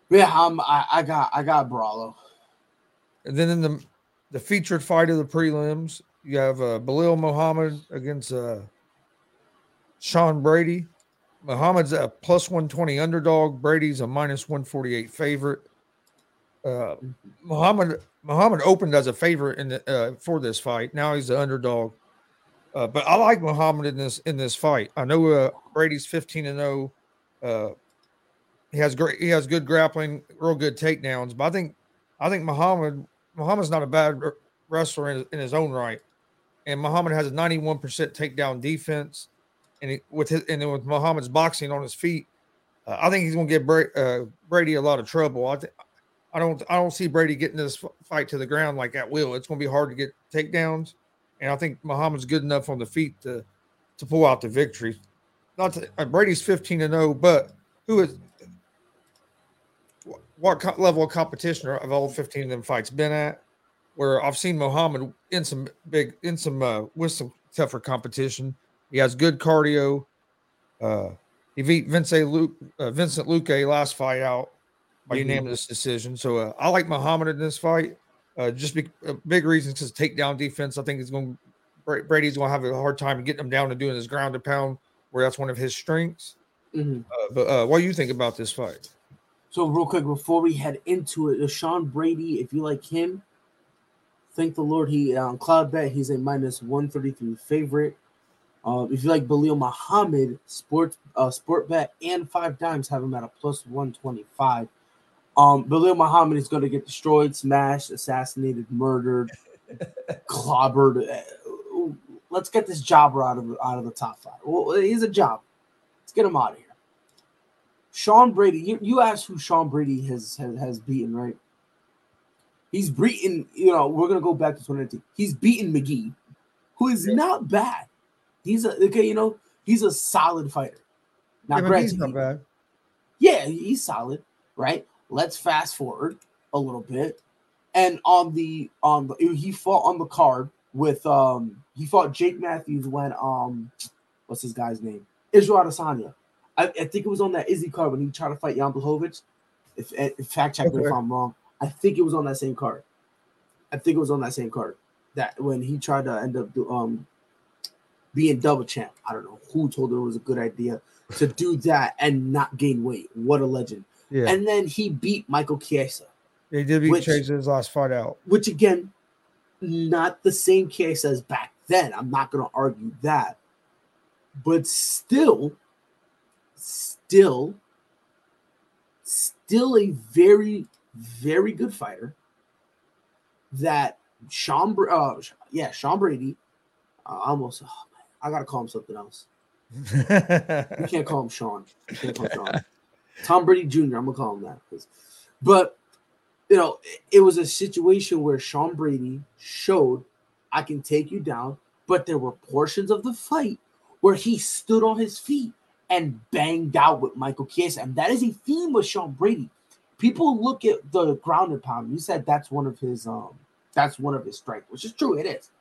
yeah, I'm, I, I got, I got Borralho. And then in the the featured fight of the prelims, you have uh, Belal Muhammad against uh, Sean Brady. Muhammad's a plus 120 underdog. Brady's a minus 148 favorite. Uh, Muhammad Muhammad opened as a favorite in the, uh, for this fight. Now he's the underdog. Uh, but I like Muhammad in this in this fight. I know uh, Brady's 15 and 0. Uh, he has great he has good grappling, real good takedowns. But I think I think Muhammad Muhammad's not a bad wrestler in, in his own right, and Muhammad has a 91% takedown defense, and with his and then with Muhammad's boxing on his feet, uh, I think he's going to give Brady, uh, Brady a lot of trouble. I, th- I don't I don't see Brady getting this fight to the ground like that. Will it's going to be hard to get takedowns, and I think Muhammad's good enough on the feet to to pull out the victory. Not to, uh, Brady's 15 and 0, but who is what co- level of competition have all 15 of them fights been at? Where I've seen Muhammad in some big, in some, uh, with some tougher competition. He has good cardio. Uh, he beat Vince Luque, uh, Vincent Luque last fight out by mm-hmm. unanimous decision. So uh, I like Muhammad in this fight. Uh, just be, a big reason because takedown defense. I think he's going. Brady's going to have a hard time getting him down and doing his ground and pound, where that's one of his strengths. Mm-hmm. Uh, but uh, what do you think about this fight? So real quick before we head into it, Sean Brady, if you like him, thank the Lord. He on Cloud Bet, he's a minus 133 favorite. Uh, if you like Belal Muhammad, sports uh, sport bet and five dimes have him at a plus 125. Um, Muhammad is going to get destroyed, smashed, assassinated, murdered, clobbered. Uh, let's get this jobber out of out of the top five. Well, he's a job. Let's get him out of here. Sean Brady, you, you asked who Sean Brady has, has has beaten, right? He's beaten, you know, we're gonna go back to 2019. He's beaten McGee, who is not bad. He's a okay, you know, he's a solid fighter. Now, yeah, he's not bad. Yeah, he's solid, right? Let's fast forward a little bit. And on the on the he fought on the card with um he fought Jake Matthews when um what's his guy's name? Israel Adesanya. I, I think it was on that Izzy card when he tried to fight Jan Blachowicz. If, if fact check okay. me if I'm wrong. I think it was on that same card. I think it was on that same card that when he tried to end up um being double champ. I don't know who told him it was a good idea to do that and not gain weight. What a legend. Yeah. And then he beat Michael Chiesa. He did beat Chiesa's last fight out. Which again, not the same Chiesa as back then. I'm not gonna argue that. But still, still, still a very, very good fighter. That Sean, uh, yeah, Sean Brady, uh, almost. Oh I gotta call him something else. you can't call him Sean. You can't call him Sean. Tom Brady Jr. I'm gonna call him that. But you know, it was a situation where Sean Brady showed I can take you down, but there were portions of the fight where he stood on his feet and banged out with Michael Chiesa. And that is a theme with Sean Brady. People look at the ground and pound. You said that's one of his um that's one of his strengths, which is true, it is.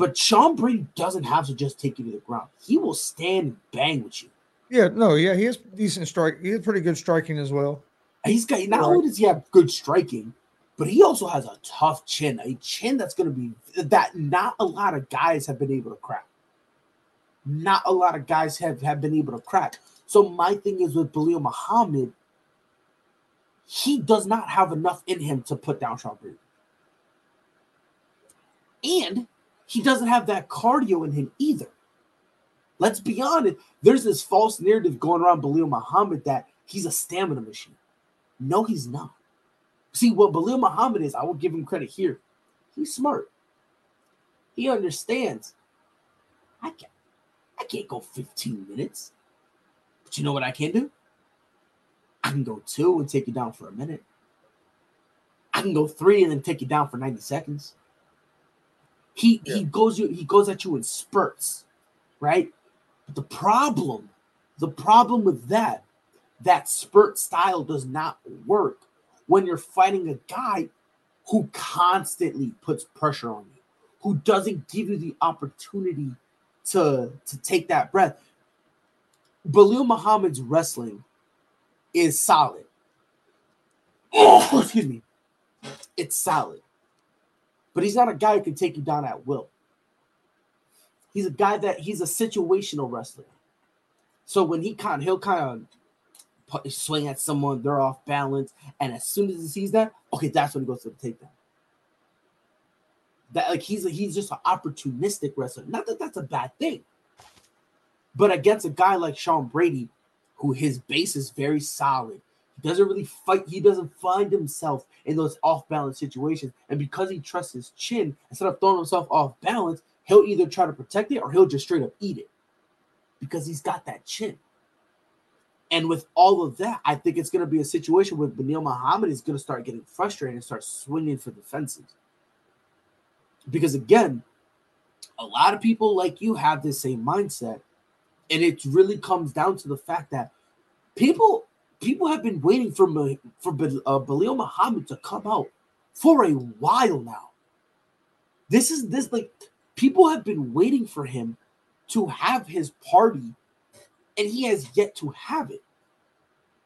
But Sean Brady doesn't have to just take you to the ground. He will stand and bang with you. Yeah, no, yeah, he has decent strike. He has pretty good striking as well. He's got not only does he have good striking, but he also has a tough chin, a chin that's going to be that not a lot of guys have been able to crack. Not a lot of guys have, have been able to crack. So my thing is with Belal Muhammad, he does not have enough in him to put down Sean Brady. And he doesn't have that cardio in him either. Let's be honest. There's this false narrative going around Belal Muhammad that he's a stamina machine. No, he's not. See, what Belal Muhammad is, I will give him credit here. He's smart. He understands. I can't, I can't go 15 minutes. But you know what I can do? I can go two and take you down for a minute. I can go three and then take you down for 90 seconds. He yeah. he goes you he goes at you in spurts, right? But the problem, the problem with that, that spurt style does not work when you're fighting a guy who constantly puts pressure on you, who doesn't give you the opportunity to, to take that breath. Belal Muhammad's wrestling is solid. Oh, excuse me. It's solid. But he's not a guy who can take you down at will. He's a guy that he's a situational wrestler. So when he kind, he'll kind of swing at someone, they're off balance, and as soon as he sees that, okay, that's when he goes to the takedown. That like he's a, he's just an opportunistic wrestler. Not that that's a bad thing, but against a guy like Sean Brady, who his base is very solid, doesn't really fight. He doesn't find himself in those off balance situations, and because he trusts his chin, instead of throwing himself off balance, he'll either try to protect it or he'll just straight up eat it because he's got that chin. And with all of that, I think it's going to be a situation where Benil Muhammad is going to start getting frustrated and start swinging for the fences. Because again, a lot of people like you have this same mindset, and it really comes down to the fact that people people have been waiting for for uh, Belal Muhammad to come out for a while now. This is this like People have been waiting for him to have his party, and he has yet to have it.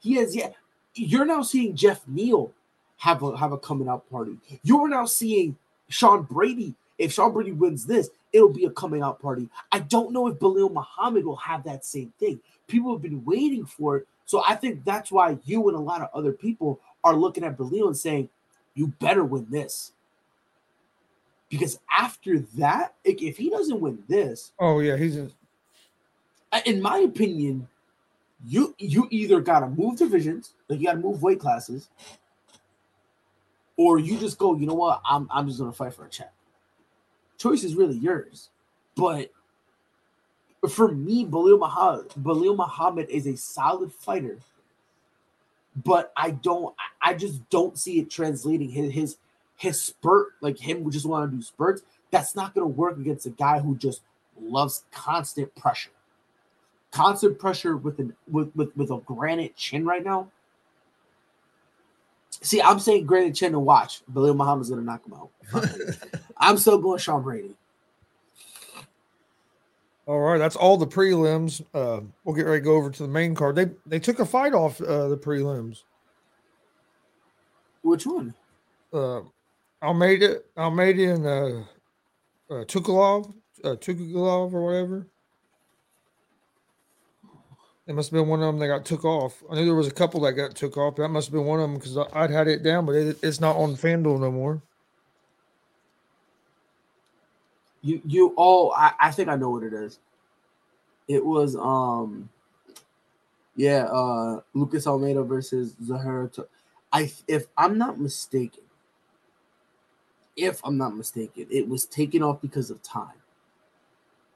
He has yet. You're now seeing Jeff Neal have a have a coming out party. You're now seeing Sean Brady. If Sean Brady wins this, it'll be a coming out party. I don't know if Belal Muhammad will have that same thing. People have been waiting for it. So I think that's why you and a lot of other people are looking at Belal and saying, you better win this. Because after that, if he doesn't win this, Oh yeah, he's in, in my opinion, you you either gotta move divisions, like you gotta move weight classes, or you just go, you know what, I'm I'm just gonna fight for a check. Choice is really yours. But for me, Belal Muhammad, Belal Muhammad is a solid fighter. But I don't I just don't see it translating his his his spurt, like him who just want to do spurts. That's not gonna work against a guy who just loves constant pressure constant pressure with an with, with with a granite chin right now. See, I'm saying granite chin to watch. Belal Muhammad's gonna knock him out. I'm still going Sean Brady. All right. That's all the prelims. Uh, we'll get ready to go over to the main card. They they took a fight off uh, the prelims. Which one? Uh, Almeida, Almeida, and uh, uh, Tukalov, uh, Tukulov or whatever. It must have been one of them that got took off. I knew there was a couple that got took off. That must have been one of them because I'd had it down, but it, it's not on FanDuel no more. You you oh I, I think I know what it is. It was um yeah, uh Lucas Almeida versus Zahara. To- I if I'm not mistaken, if I'm not mistaken, it was taken off because of time.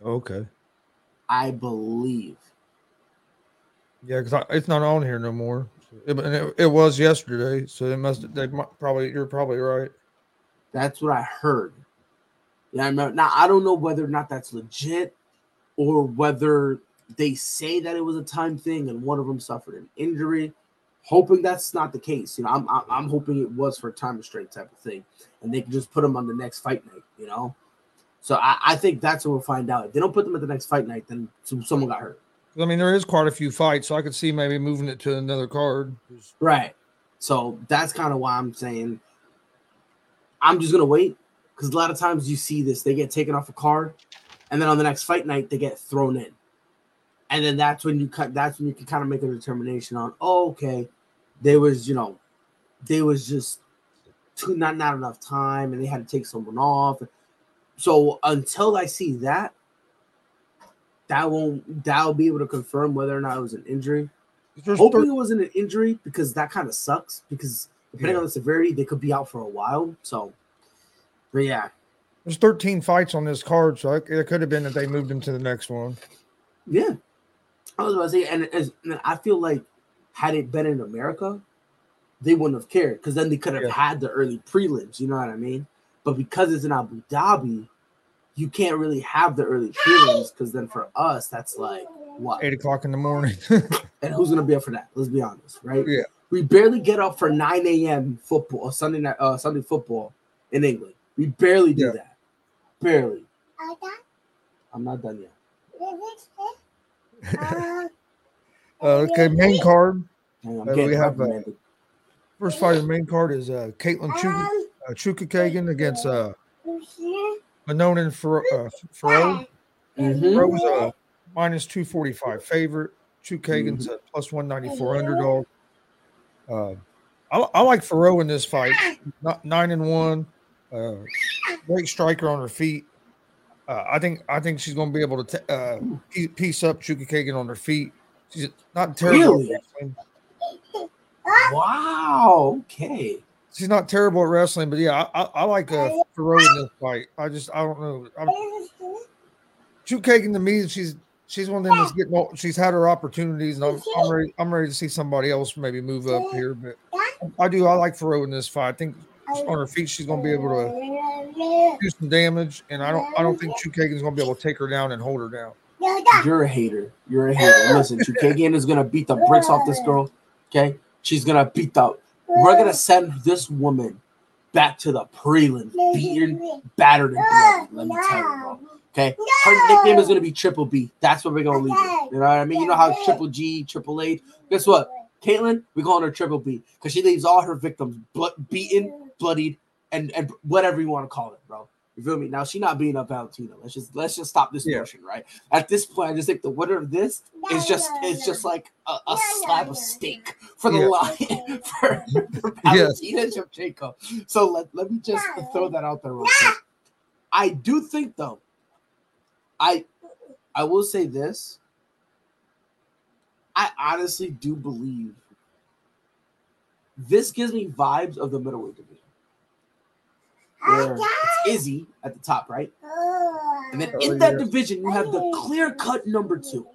Okay. I believe. Yeah, because it's not on here no more. It, it, it was yesterday, so it must. They might, probably. You're probably right. That's what I heard. Yeah, I remember. Now I don't know whether or not that's legit, or whether they say that it was a time thing and one of them suffered an injury. Hoping that's not the case. You know, I'm I'm, hoping it was for a time restraint type of thing, and they can just put them on the next fight night. You know, so I, I think that's what we'll find out. If they don't put them at the next fight night, then some- someone got hurt. I mean, there is quite a few fights, so I could see maybe moving it to another card. Right. So that's kind of why I'm saying I'm just gonna wait because a lot of times you see this, they get taken off a card, and then on the next fight night they get thrown in, and then that's when you cut. That's when you can kind of make a determination on. Oh, okay, there was you know, there was just too not not enough time, and they had to take someone off. So until I see that, that won't that'll be able to confirm whether or not it was an injury. There's Hoping thir- it wasn't an injury because that kind of sucks because depending Yeah. on the severity, they could be out for a while. So, but yeah, there's 13 fights on this card, so it, it could have been that they moved him to the next one. yeah. I was about to say, and, as, and I feel like had it been in America, they wouldn't have cared because then they could have Yeah. had the early prelims. You know what I mean? But because it's in Abu Dhabi, you can't really have the early prelims because then for us, that's like what? Eight o'clock in the morning. And who's gonna be up for that? Let's be honest, right? Yeah. We barely get up for 9 a.m. football Sunday night uh Sunday football in England. We barely do Yeah. that. Barely. I'm not done yet. uh, okay, main card. On, Uh, we have, uh. First fight the main card is uh, Caitlin Chuka, uh, Chookagian against uh, Manonan Fer- uh, Fiorot. Mhm. Fiorot's a minus 245 favorite. Chookagian's a plus 194 underdog. Uh, I, I like Fiorot in this fight. Not nine and one. Uh, great striker on her feet. Uh, I think I think she's going to be able to t- uh, piece- up Chookagian on her feet. She's not terrible. at Really? wrestling. Wow. Okay. She's not terrible at wrestling, but yeah, I, I, I like uh, Fiorot in this fight. I just I don't know. I'm, Chookagian to me, she's she's one of them that's getting. all- She's had her opportunities, and I'm, I'm ready. I'm ready to see somebody else maybe move up here. But I do. I like Fiorot in this fight. I think on her feet, she's going to be able to do some damage, and I don't. I don't think Chookagian's going to be able to take her down and hold her down. You're a hater. You're a hater. Listen, Chookagian is gonna beat the bricks off this girl. Okay, she's gonna beat the. We're gonna send this woman back to the prelim, beaten, battered, and bloody. Let me tell you, bro. Okay, her nickname is gonna be Triple B. That's what we're gonna leave it. You know what I mean? You know how Triple G, Triple H. Guess what? Caitlyn, we're calling her Triple B because she leaves all her victims blood, beaten, bloodied, and and whatever you want to call it, bro. You feel me? Now she not beating up Valentina. Let's just let's just stop this Yeah. notion, right? At this point, I just think the winner of this is just it's just like a, a slab of steak for the Yeah. lion for, for Yes. Valentina Shevchenko. So let, let me just throw that out there real quick. I do think though, I I will say this. I honestly do believe this gives me vibes of the middleweight division. Where it's Izzy at the top, right? Oh. And then Oh, in that yeah. division, you have the clear cut number two.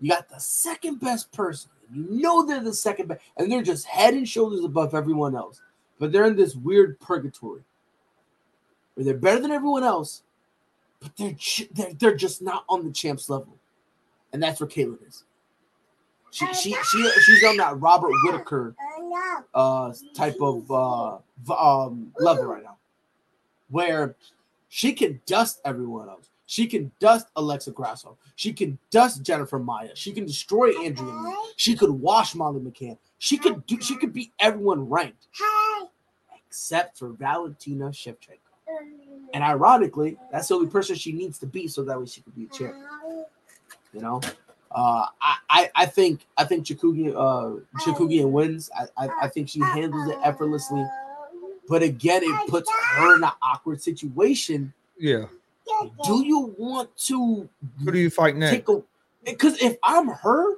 You got the second best person. You know they're the second best, and they're just head and shoulders above everyone else. But they're in this weird purgatory where they're better than everyone else, but they're ch- they're, they're just not on the champs level, and that's where Caitlyn is. She she she she's on that Robert Whitaker uh, uh type of uh um level right now, where she can dust everyone else. She can dust Alexa Grasso. She can dust Jennifer Maia. She can destroy Andrea. Lee. She could wash Molly McCann. She could do. She could beat everyone ranked except for Valentina Shevchenko. And ironically, that's the only person she needs to beat so that way she could be a champ. You know, uh, I, I I think I think Chookagian uh Chookagian wins. I, I I think she handles it effortlessly. But again, it puts her in an awkward situation. Yeah. Do you want to Who do you fight next? because if I'm her,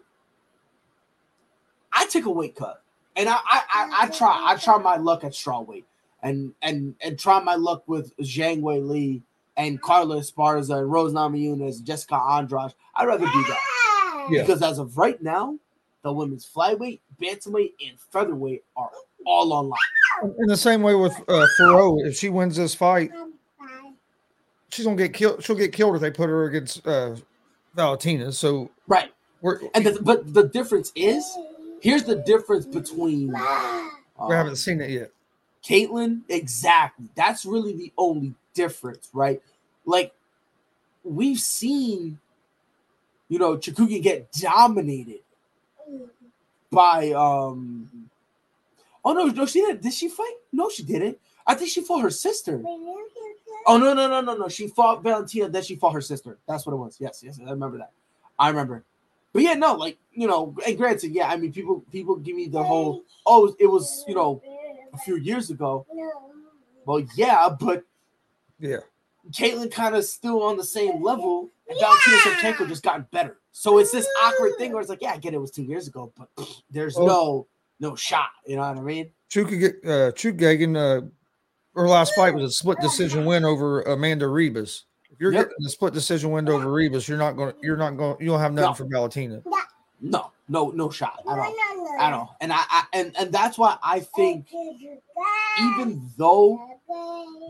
I take a weight cut. And I, I I I try I try my luck at strawweight and and and try my luck with Zhang Weili and Carla Esparza and Rose Namajunas, Jessica Andrade. I'd rather do that Yeah. because as of right now, the women's flyweight, bantamweight, and featherweight are all online. In the same way with uh, Faro, if she wins this fight, she's gonna get killed. She'll get killed if they put her against uh, Valentina. So Right. we're And the, but the difference is here's the difference between we uh, haven't seen it yet. Caitlyn, exactly. That's really the only difference, right? Like we've seen, you know, Chikugi get dominated by um Oh no, no, she didn't. Did she fight? No, she didn't. I think she fought her sister. Oh no, no, no, no, no. She fought Valentina, then she fought her sister. That's what it was. Yes, yes, I remember that. I remember. But yeah, no, like you know, and granted, yeah, I mean, people people give me the whole oh, it was you know a few years ago. Well, yeah, but Yeah. Caitlyn kind of still on the same level, and Valentina Shevchenko just gotten better. So it's this awkward thing where it's like, yeah, I get it, it was two years ago, but pfft, there's Oh. no no shot. You know what I mean? Chuka, uh, Chookagian, uh, her last fight was a split decision win over Amanda Ribas. If you're Yep. getting a split decision win over Ribas, you're not going. to You're not going. You don't have nothing No. for Valentina. No, no, no shot at all. At all. And I, I and and that's why I think even though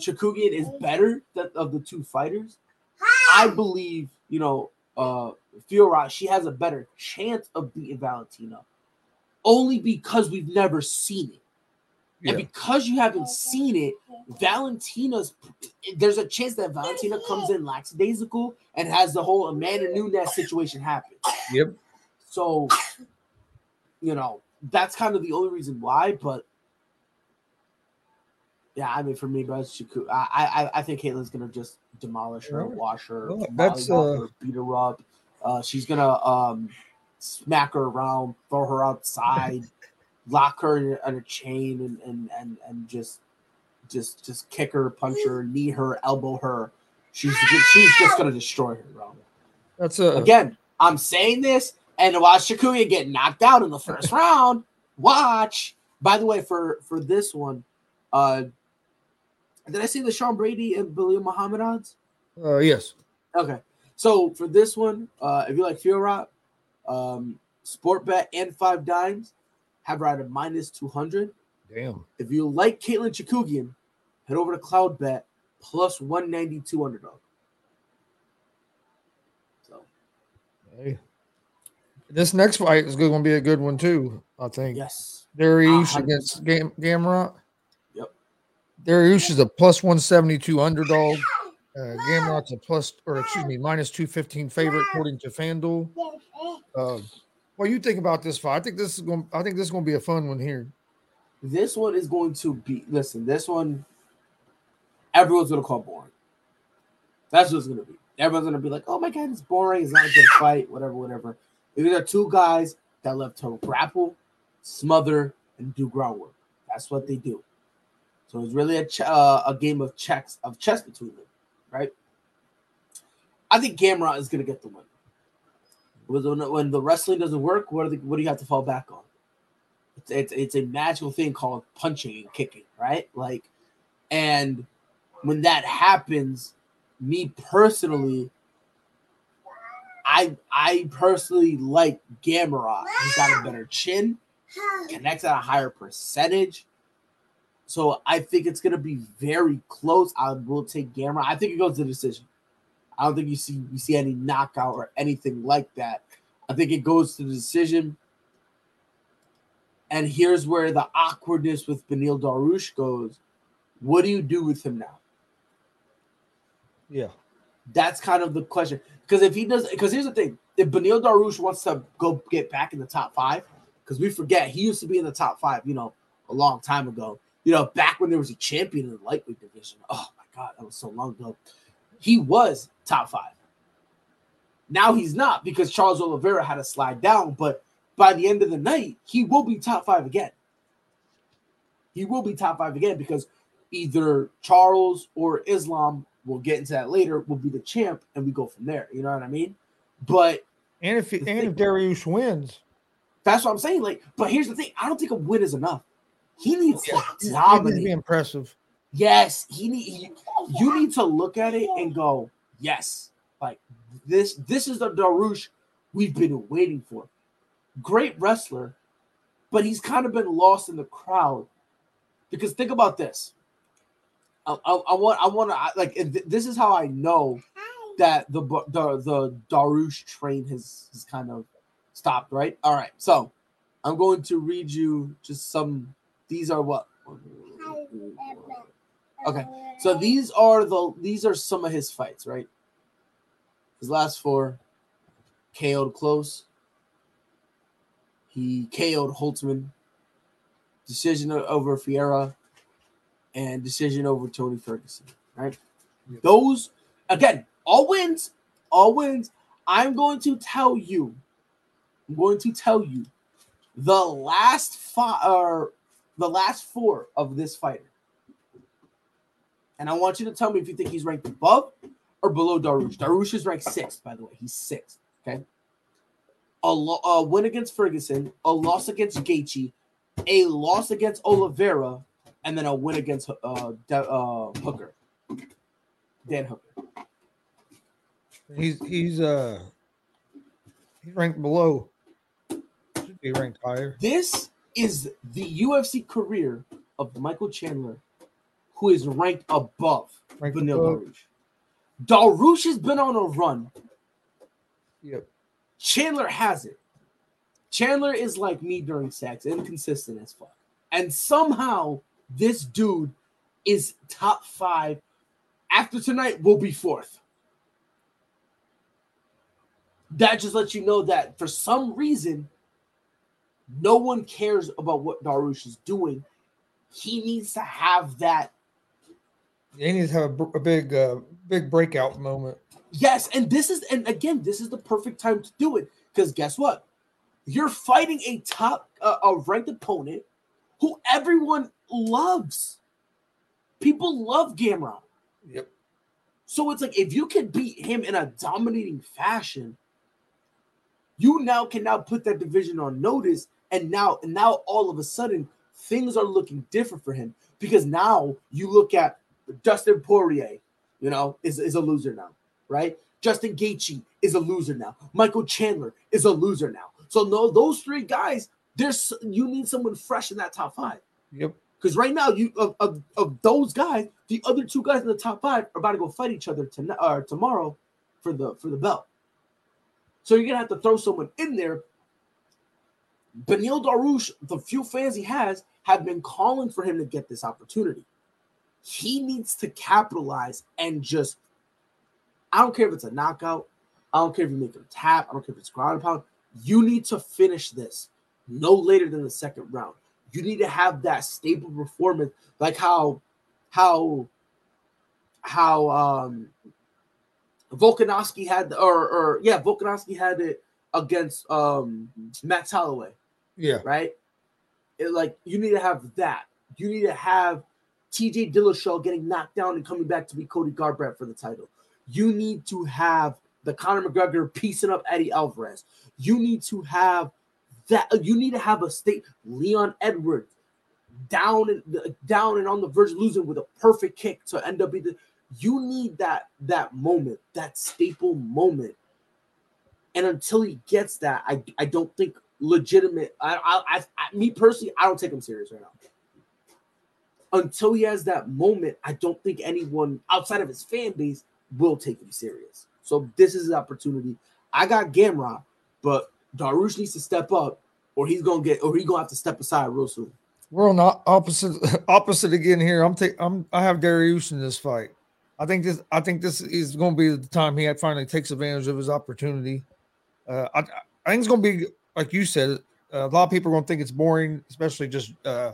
Chookagian is better than, of the two fighters, I believe you know uh Fiora she has a better chance of beating Valentina, only because we've never seen it. Yeah. And because you haven't seen it, Valentina's there's a chance that Valentina comes in lackadaisical and has the whole Amanda Nunes situation happen. Yep. So, you know, that's kind of the only reason why. But yeah, I mean, for me, bro, it's. I, I, I think Caitlin's gonna just demolish her, wash her, Well, that's, uh, her, beat her up. Uh, she's gonna um smack her around, throw her outside, lock her in a, in a chain, and and and and just just just kick her, punch her, knee her, elbow her. She's she's just gonna destroy her, bro. That's a Again, I'm saying this, and watch Shakuya get knocked out in the first round. Watch. By the way, for for this one, uh, did I see the Sean Brady and Billy Muhammad odds? uh, yes. Okay, so for this one, uh, if you like Fiorot, um, Sport Bet and Five Dimes have right at minus two hundred. Damn. If you like Caitlin Chookagian, head over to Cloud Bet plus one ninety two underdog. So Hey. This next fight is going to be a good one too. I think. yes, Dariush Uh, against Gam- Gamrot. Yep. Dariush is a plus 172 underdog. Uh, Gamrot's a plus, or excuse me, minus 215 favorite according to FanDuel. Uh, what do you think about this fight? I think this is going. I think this is going to be a fun one here. this one is going to be. Listen, this one, everyone's gonna call boring. That's what it's gonna be. Everyone's gonna be like, "Oh my god, it's boring. It's not a good fight. Whatever, whatever." These are two guys that love to grapple, smother, and do groundwork. That's what they do. So it's really a ch- uh, a game of checks of chess between them, right? I think Gamrot is going to get the win. When, when the wrestling doesn't work, what, the, what do you have to fall back on? It's, it's, it's a magical thing called punching and kicking, right? Like, and when that happens, me personally, I I personally like Gamrot. He's got a better chin, connects at a higher percentage. So I think it's gonna be very close. I will take Gamrot. I think it goes to the decision. I don't think you see you see any knockout or anything like that. I think it goes to the decision. And here's where the awkwardness with Beneil Dariush goes. What do you do with him now? Yeah. That's kind of the question. Because if he does, because here's the thing: if Beneil Dariush wants to go get back in the top five, because we forget he used to be in the top five, you know, a long time ago. You know, back when there was a champion in the lightweight division. Oh my god, that was so long ago. He was top five. Now he's not because Charles Oliveira had to slide down, but by the end of the night, he will be top five again. He will be top five again because either Charles or Islam we'll get into that later, will be the champ, and we go from there. You know what I mean? But and if and if Dariush wins, that's what I'm saying. Like, but here's the thing: I don't think a win is enough. He needs yeah, to dominate. Be impressive. Yes, he need. He, you need to look at it and go, yes, like this. This is the Dariush we've been waiting for. Great wrestler, but he's kind of been lost in the crowd. Because think about this: I, I, I want I want to like this is how I know that the the the Dariush train has has kind of stopped. Right. All right. So I'm going to read you just some. These are what. Okay. So these are the these are some of his fights. Right. His last four. KO'd Klose. He KO'd Holtzman. Decision over Ferreira and decision over Tony Ferguson. Right? Yep. Those again, all wins, all wins. I'm going to tell you, I'm going to tell you the last five or the last four of this fighter. And I want you to tell me if you think he's ranked above or below Dariush. Dariush is ranked sixth, by the way. He's sixth. Okay. A, lo- a win against Ferguson, a loss against Gaethje, a loss against Oliveira, and then a win against uh, De- uh Hooker, Dan Hooker. He's he's uh he's ranked below. Should be ranked higher. This is the UFC career of Michael Chandler, who is ranked above ranked Beneil Dariush. Dariush has been on a run. Yep. Chandler has it. Chandler is like me during sex, inconsistent as fuck. And somehow this dude is top five. After tonight, will be fourth. That just lets you know that for some reason, no one cares about what Dariush is doing. He needs to have that. He needs to have a, a big, uh, big breakout moment. Yes, and this is, and again, this is the perfect time to do it because guess what? You're fighting a top, uh, a ranked opponent who everyone loves. People love Gamrot. Yep. So it's like if you can beat him in a dominating fashion, you now can now put that division on notice, and now and now all of a sudden things are looking different for him because now you look at Dustin Poirier, you know, is, is a loser now, right? Justin Gaethje is a loser now. Michael Chandler is a loser now. So no, those three guys, there's you need someone fresh in that top five. Yep. Because right now, you of, of, of, those guys, the other two guys in the top five are about to go fight each other tonight or tomorrow for the for the belt. So you're gonna have to throw someone in there. Beneil Dariush, the few fans he has, have been calling for him to get this opportunity. He needs to capitalize and just. I don't care if it's a knockout. I don't care if you make him tap. I don't care if it's ground and pound. You need to finish this no later than the second round. You need to have that stable performance, like how how how um Volkanovski had or or yeah, Volkanovski had it against um Max Holloway. Yeah. Right? It, like you need to have that. You need to have TJ Dillashaw getting knocked down and coming back to be Cody Garbrandt for the title. You need to have the Conor McGregor piecing up Eddie Alvarez. You need to have that. Uh, you need to have a state Leon Edwards down and uh, down and on the verge of losing with a perfect kick to end up the. You need that that moment, that staple moment. And until he gets that, I I don't think legitimate. I I, I, I me personally, I don't take him serious right now until he has that moment, I don't think anyone outside of his fan base will take him serious. So this is his opportunity. I got Gamrot, but Dariush needs to step up, or he's gonna get, or he's gonna have to step aside real soon. We're on opposite opposite again here. I'm taking. I'm. I have Dariush in this fight. I think this. I think this is going to be the time he finally takes advantage of his opportunity. Uh, I, I think it's going to be like you said. Uh, a lot of people are going to think it's boring, especially just uh,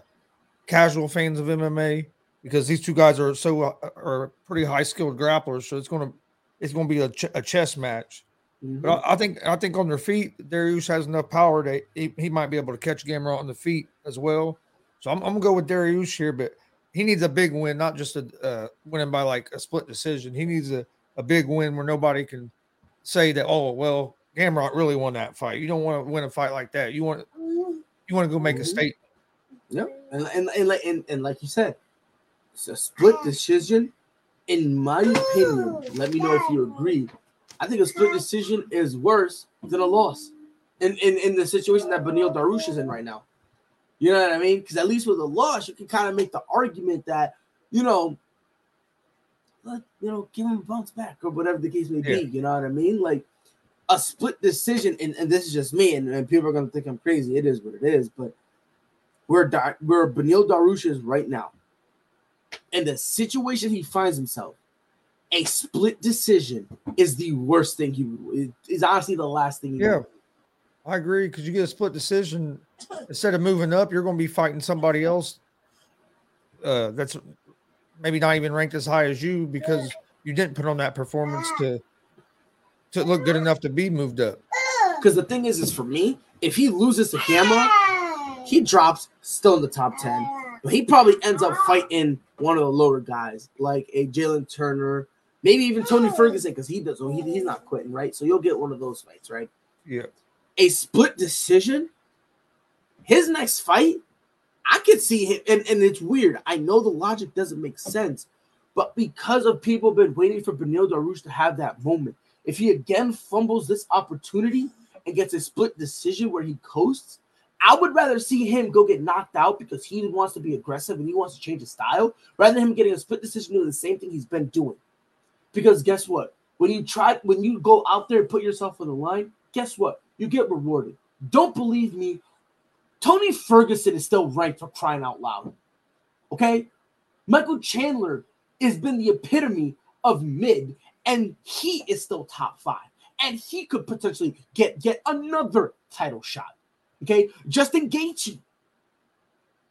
casual fans of MMA, because these two guys are so uh, are pretty high skilled grapplers. So it's going to it's going to be a, ch- a chess match. Mm-hmm. But I, I, think I think on their feet, Darius has enough power that he, he might be able to catch Gamrot on the feet as well. So I'm, I'm gonna go with Darius here, but he needs a big win, not just a uh, winning by like a split decision. He needs a, a big win where nobody can say that. Oh well, Gamrot really won that fight. You don't want to win a fight like that. You want you want to go make a mm-hmm. statement. Yep, and and, and and and like you said, it's a split decision in my opinion, let me know if you agree. I think a split decision is worse than a loss in, in, in the situation that Beneil Dariush is in right now. You know what I mean? Because at least with a loss, you can kind of make the argument that, you know, let, you know, give him a bounce back or whatever the case may be. Yeah. You know what I mean? Like a split decision, and, and this is just me, and, and people are gonna think I'm crazy. It is what it is, but where where Beneil Dariush is right now, and the situation he finds himself, a split decision is the worst thing he. Is honestly the last thing. yeah, would. I agree because you get a split decision instead of moving up, you're going to be fighting somebody else uh, that's maybe not even ranked as high as you because you didn't put on that performance to to look good enough to be moved up. Because the thing is, is for me, if he loses to Gamma, he drops still in the top ten. But he probably ends up fighting one of the lower guys, like a Jalin Turner, maybe even Tony Ferguson, because he does. So he, he's not quitting, right? So you'll get one of those fights, right? Yeah. A split decision. His next fight, I could see him, and, and it's weird. I know the logic doesn't make sense, but because of people been waiting for Beneil Dariush to have that moment, if he again fumbles this opportunity and gets a split decision where he coasts, I would rather see him go get knocked out because he wants to be aggressive and he wants to change his style rather than him getting a split decision doing the same thing he's been doing. Because guess what? When you try, when you go out there and put yourself on the line, guess what? You get rewarded. Don't believe me. Tony Ferguson is still ranked for crying out loud. Okay? Michael Chandler has been the epitome of mid, and he is still top five. And he could potentially get, get another title shot. Okay, Justin Gaethje.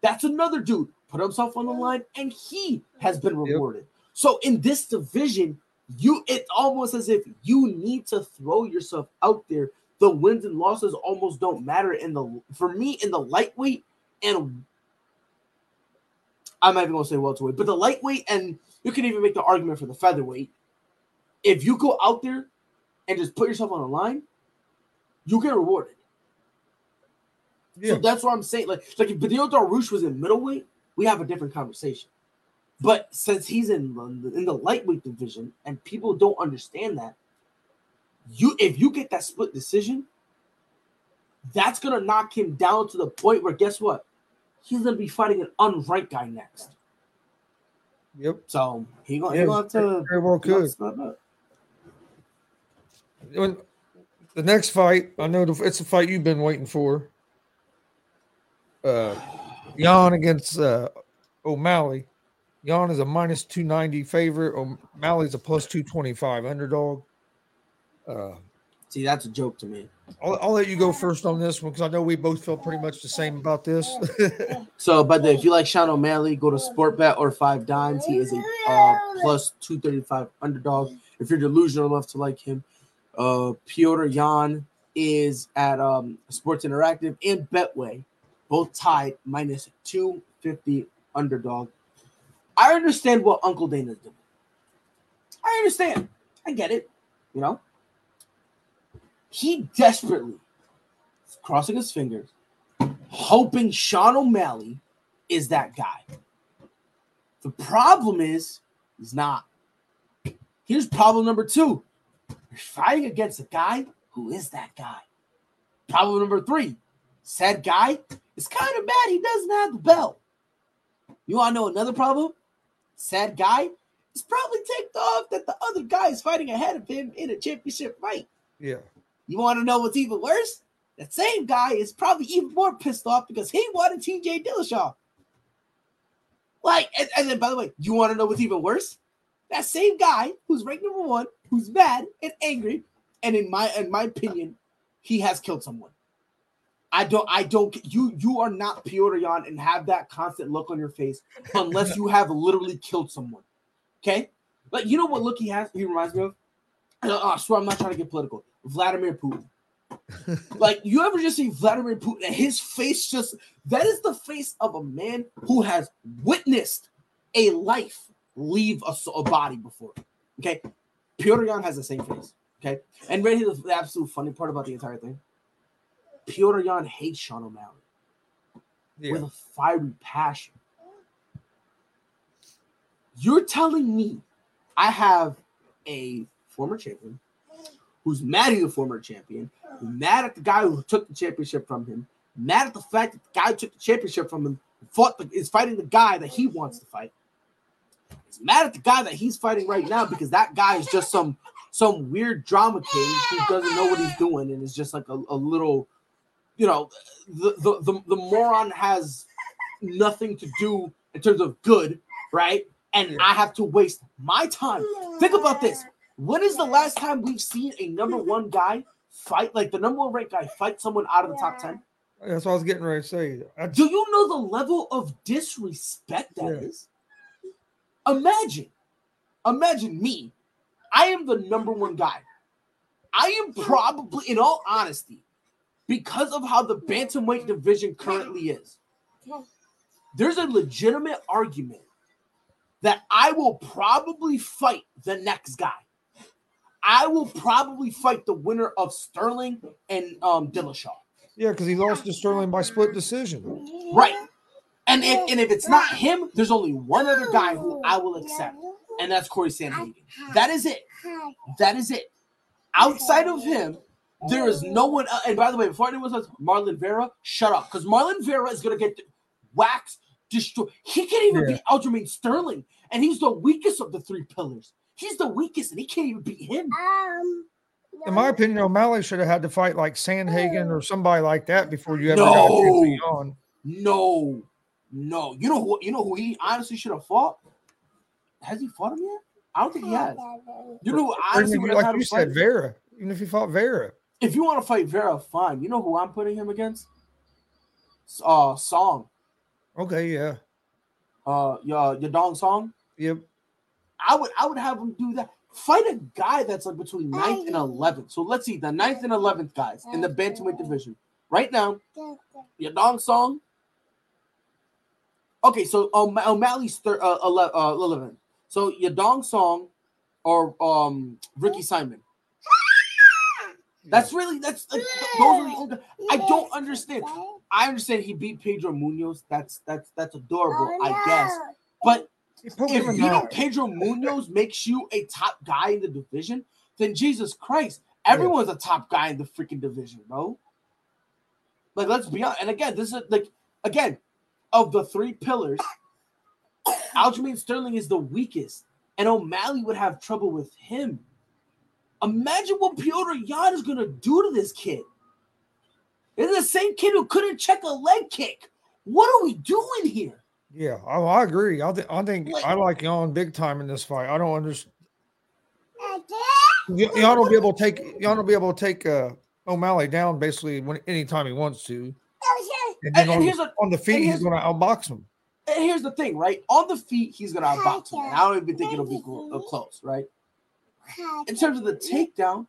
That's another dude put himself on the line, and he has been rewarded. Yep. So in this division, you it's almost as if you need to throw yourself out there. The wins and losses almost don't matter in the for me in the lightweight and I'm not even gonna say welterweight, but the lightweight and you can even make the argument for the featherweight. If you go out there and just put yourself on the line, you get rewarded. Yeah. So that's what I'm saying. Like, like if Beneil Dariush was in middleweight, we have a different conversation. But since he's in in the lightweight division and people don't understand that, you if you get that split decision, that's gonna knock him down to the point where guess what? He's gonna be fighting an unranked guy next. Yep. So he gonna, yeah, he gonna have to very well could. When the next fight, I know it's a fight you've been waiting for uh, Yan against uh, O'Malley. Yan is a minus 290 favorite. O'Malley's a plus 225 underdog. Uh, See, that's a joke to me. I'll, I'll let you go first on this one because I know we both feel pretty much the same about this. so, but if you like Sean O'Malley, go to Sportbet or Five Dimes. He is a uh, plus 235 underdog. If you're delusional enough to like him, uh, Petr Yan is at um, Sports Interactive and Betway both tied minus 250 underdog. I understand what Uncle Dana's doing. I understand. I get it. You know, he desperately crossing his fingers, hoping Sean O'Malley is that guy. The problem is he's not. Here's problem number two. You're fighting against a guy who is that guy. Problem number three. Said guy is kind of mad he doesn't have the belt. You want to know another problem? Sad guy is probably ticked off that the other guy is fighting ahead of him in a championship fight. Yeah. You want to know what's even worse? That same guy is probably even more pissed off because he wanted TJ Dillashaw. Like, and, and then by the way, you want to know what's even worse? That same guy who's ranked number one, who's mad and angry, and in my in my opinion, he has killed someone. I don't, I don't. You, you are not Petr Yan and have that constant look on your face unless you have literally killed someone. Okay, like you know what look he has. He reminds me of. I, oh, I swear I'm not trying to get political. Vladimir Putin. like you ever just see Vladimir Putin and his face just that is the face of a man who has witnessed a life leave a, a body before. Okay, Petr Yan has the same face. Okay, and really the, the absolute funny part about the entire thing Petr Yan hates Sean O'Malley Yeah. with a fiery passion. You're telling me I have a former champion who's mad he's a former champion, mad at the guy who took the championship from him, mad at the fact that the guy who took the championship from him fought the, is fighting the guy that he wants to fight. He's mad at the guy that he's fighting right now because that guy is just some some weird drama king who doesn't know what he's doing and is just like a, a little you know, the, the the the moron has nothing to do in terms of good, right? And I have to waste my time. Think about this. When is the last time we've seen a number one guy fight, like the number one ranked guy, fight someone out of the top 10? That's what I was getting ready to say. I, Do you know the level of disrespect that is? Imagine, imagine me. I am the number one guy. I am probably, in all honesty, because of how the bantamweight division currently is, there's a legitimate argument that I will probably fight the next guy. I will probably fight the winner of Sterling and um, Dillashaw. yeah, because he lost to Sterling by split decision. Right. And if and if it's not him, there's only one other guy who I will accept, and that's Corey Sandhagen. That is it. That is it. Outside of him, there is no one. el- And by the way, before anyone says Marlon Vera, shut up, because Marlon Vera is gonna get waxed, destroyed. He can't even Yeah. beat Aljamain Sterling, and he's the weakest of the three pillars. He's the weakest, and he can't even beat him. Um, In my opinion, O'Malley should have had to fight like Sandhagen or somebody like that before you ever got a chance No. to on. No, no. You know who? You know who he honestly should have fought. Has he fought him yet? I don't think he has. You know, who honestly, even, would have like you him said. Vera. Even if he fought Vera. if you want to fight Vera, fine. You know who I'm putting him against? Uh, Song. Okay, yeah. Uh, your your Dong Song. Yep. I would, I would have him do that. Fight a guy that's like between 9th and 11th. So let's see the 9th and 11th guys in the bantamweight division right now. Yadong Song. Okay, so um, O'Malley's thir- uh, 11, uh, 11. So Yadong Song or um Ricky Simon. That's really that's like, those are the only. I don't understand. I understand he beat Pedro Munhoz. That's that's that's adorable, Oh, I guess. But if you know. Pedro Munhoz makes you a top guy in the division, then Jesus Christ, everyone's a top guy in the freaking division, bro. Like, let's be honest. And again, this is like again of the three pillars. Aljamain Sterling is the weakest, and O'Malley would have trouble with him. Imagine what Petr Yan is gonna do to this kid. It's the same kid who couldn't check a leg kick. What are we doing here? Yeah, I, I agree. I, th- I think Like- I like Yan big time in this fight. I don't understand. Yan will be able to take Yan will be able to take uh, O'Malley down basically when anytime he wants to, and then And- and on, here's the, a- on the feet he's going to outbox him. And here's the thing, right? On the feet, he's gonna outbox him. And I don't even think it'll be clo- close, right? In terms of the takedown,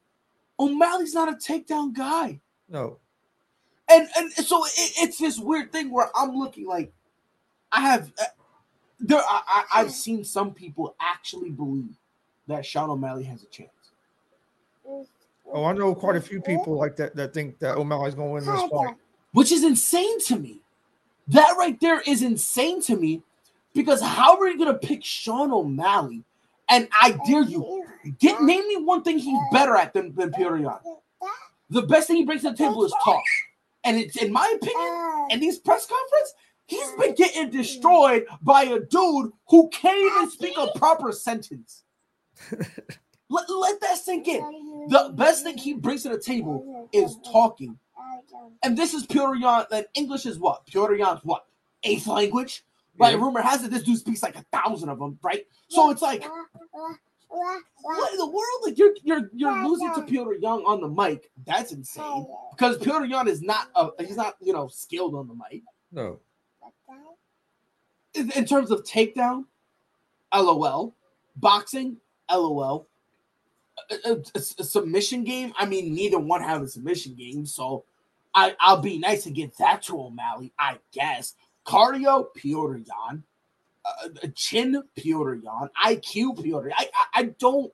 O'Malley's not a takedown guy. No, And and so it, it's this weird thing where I'm looking like I have uh, there, I, I, I've seen some people actually believe that Sean O'Malley has a chance. Oh, I know quite a few people like that that think that O'Malley's going to win this fight. Which is insane to me. That right there is insane to me because how are you going to pick Sean O'Malley? And I dare you, get name me one thing he's better at than, than Petr The best thing he brings to the table is talk. And it's in my opinion, in these press conference, he's been getting destroyed by a dude who can't even speak a proper sentence. let, let that sink in. The best thing he brings to the table is talking. And this is Petr Yan, and English is what? Petr Yan's what? Eighth language? Right? Yeah. Rumor has it this dude speaks like a thousand of them, right? So it's like, what in the world? Like you're you're you're losing to Petr Yan on the mic. That's insane. Because Petr Yan is not a, he's not, you know, skilled on the mic. No. In, in terms of takedown, LOL. Boxing, LOL. A- a- a submission game. I mean, neither one have a submission game, so I, I'll be nice to get that to O'Malley, I guess. Cardio, Petr Yan. Uh, uh, chin, Petr Yan. IQ, Petr. I, I I don't.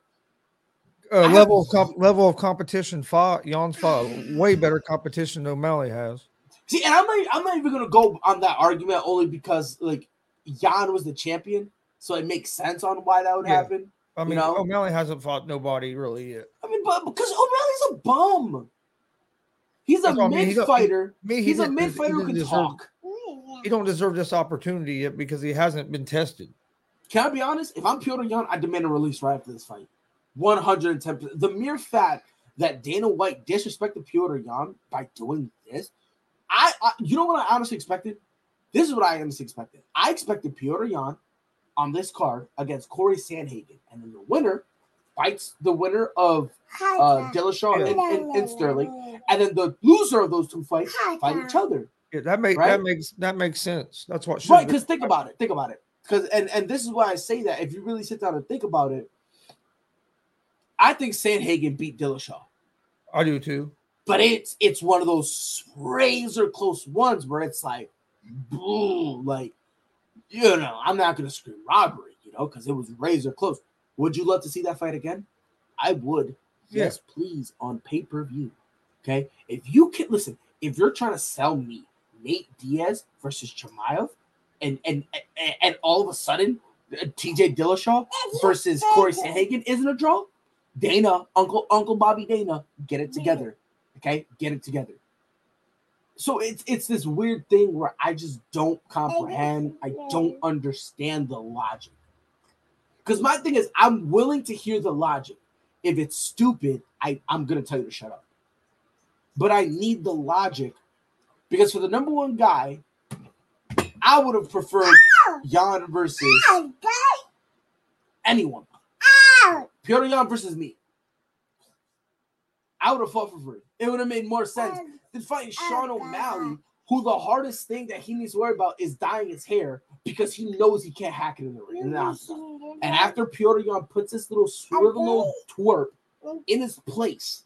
Uh, I level of comp- level of competition, fought Yan's fought way better competition than O'Malley has. See, and I'm not, I'm not even gonna go on that argument only because like Yan was the champion, so it makes sense on why that would Yeah. happen. I You mean, know? O'Malley hasn't fought nobody really yet. I mean, but because O'Malley's a bum. He's a That's mean. He mid fighter. He He's a mid fighter who can deserve- talk. He don't deserve this opportunity yet because he hasn't been tested. Can I be honest? If I'm Petr Yan, I demand a release right after this fight. 110 The mere fact that Dana White disrespected Petr Yan by doing this, I, I you know what I honestly expected? This is what I honestly expected. I expected Petr Yan on this card against Corey Sandhagen, and then the winner fights the winner of uh, Dillashaw and, and, and Sterling, and then the loser of those two fights fight each other. Yeah, that make Right? that makes that makes sense. That's what should Right, because think about it. Think about it. Because and and this is why I say that if you really sit down and think about it, I think Sandhagen beat Dillashaw, I do too. but it's it's one of those razor close ones where it's like, boom, like you know, I'm not gonna scream robbery, you know, because it was razor close. Would you love to see that fight again? I would. Yeah. Yes, please on pay per view. Okay, if you can listen, if you're trying to sell me Nate Diaz versus Chimaev, and and and, and all of a sudden uh, TJ Dillashaw versus Corey Sandhagen isn't a draw, Dana, Uncle Uncle Bobby Dana, get it together. Okay, get it together. So it's it's this weird thing where I just don't comprehend. I don't understand the logic. Because my thing is, I'm willing to hear the logic. If it's stupid, I, I'm gonna tell you to shut up. But I need the logic because for the number one guy, I would have preferred Yan versus anyone. Petr Yan versus me. I would have fought for free. It would have made more sense than fighting Sean O'Malley, who the hardest thing that he needs to worry about is dyeing his hair because he knows he can't hack it in the ring. in. And after Petr Yan puts this little swivel little twerp in his place,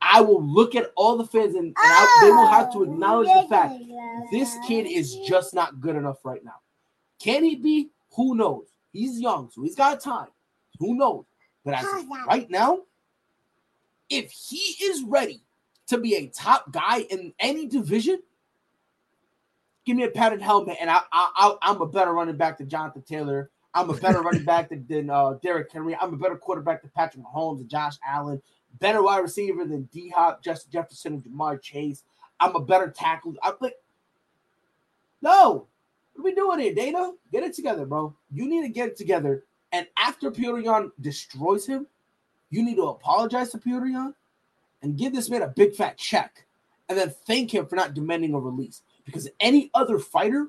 I will look at all the fans and, and I, they will have to acknowledge the fact this kid is just not good enough right now. Can he be? Who knows? He's young, so he's got time. Who knows? But as of right now, if he is ready to be a top guy in any division, give me a padded helmet, and I, I, I I'm a better running back than Jonathan Taylor. I'm a better running back than, than uh, Derrick Henry. I'm a better quarterback than Patrick Mahomes and Josh Allen. Better wide receiver than D Hop, Justin Jefferson, and Ja'Marr Chase. I'm a better tackle. I'm like, no, what are we doing here, Dana? Get it together, bro. You need to get it together. And after Yan destroys him, you need to apologize to Yan and give this man a big fat check, and then thank him for not demanding a release. Because any other fighter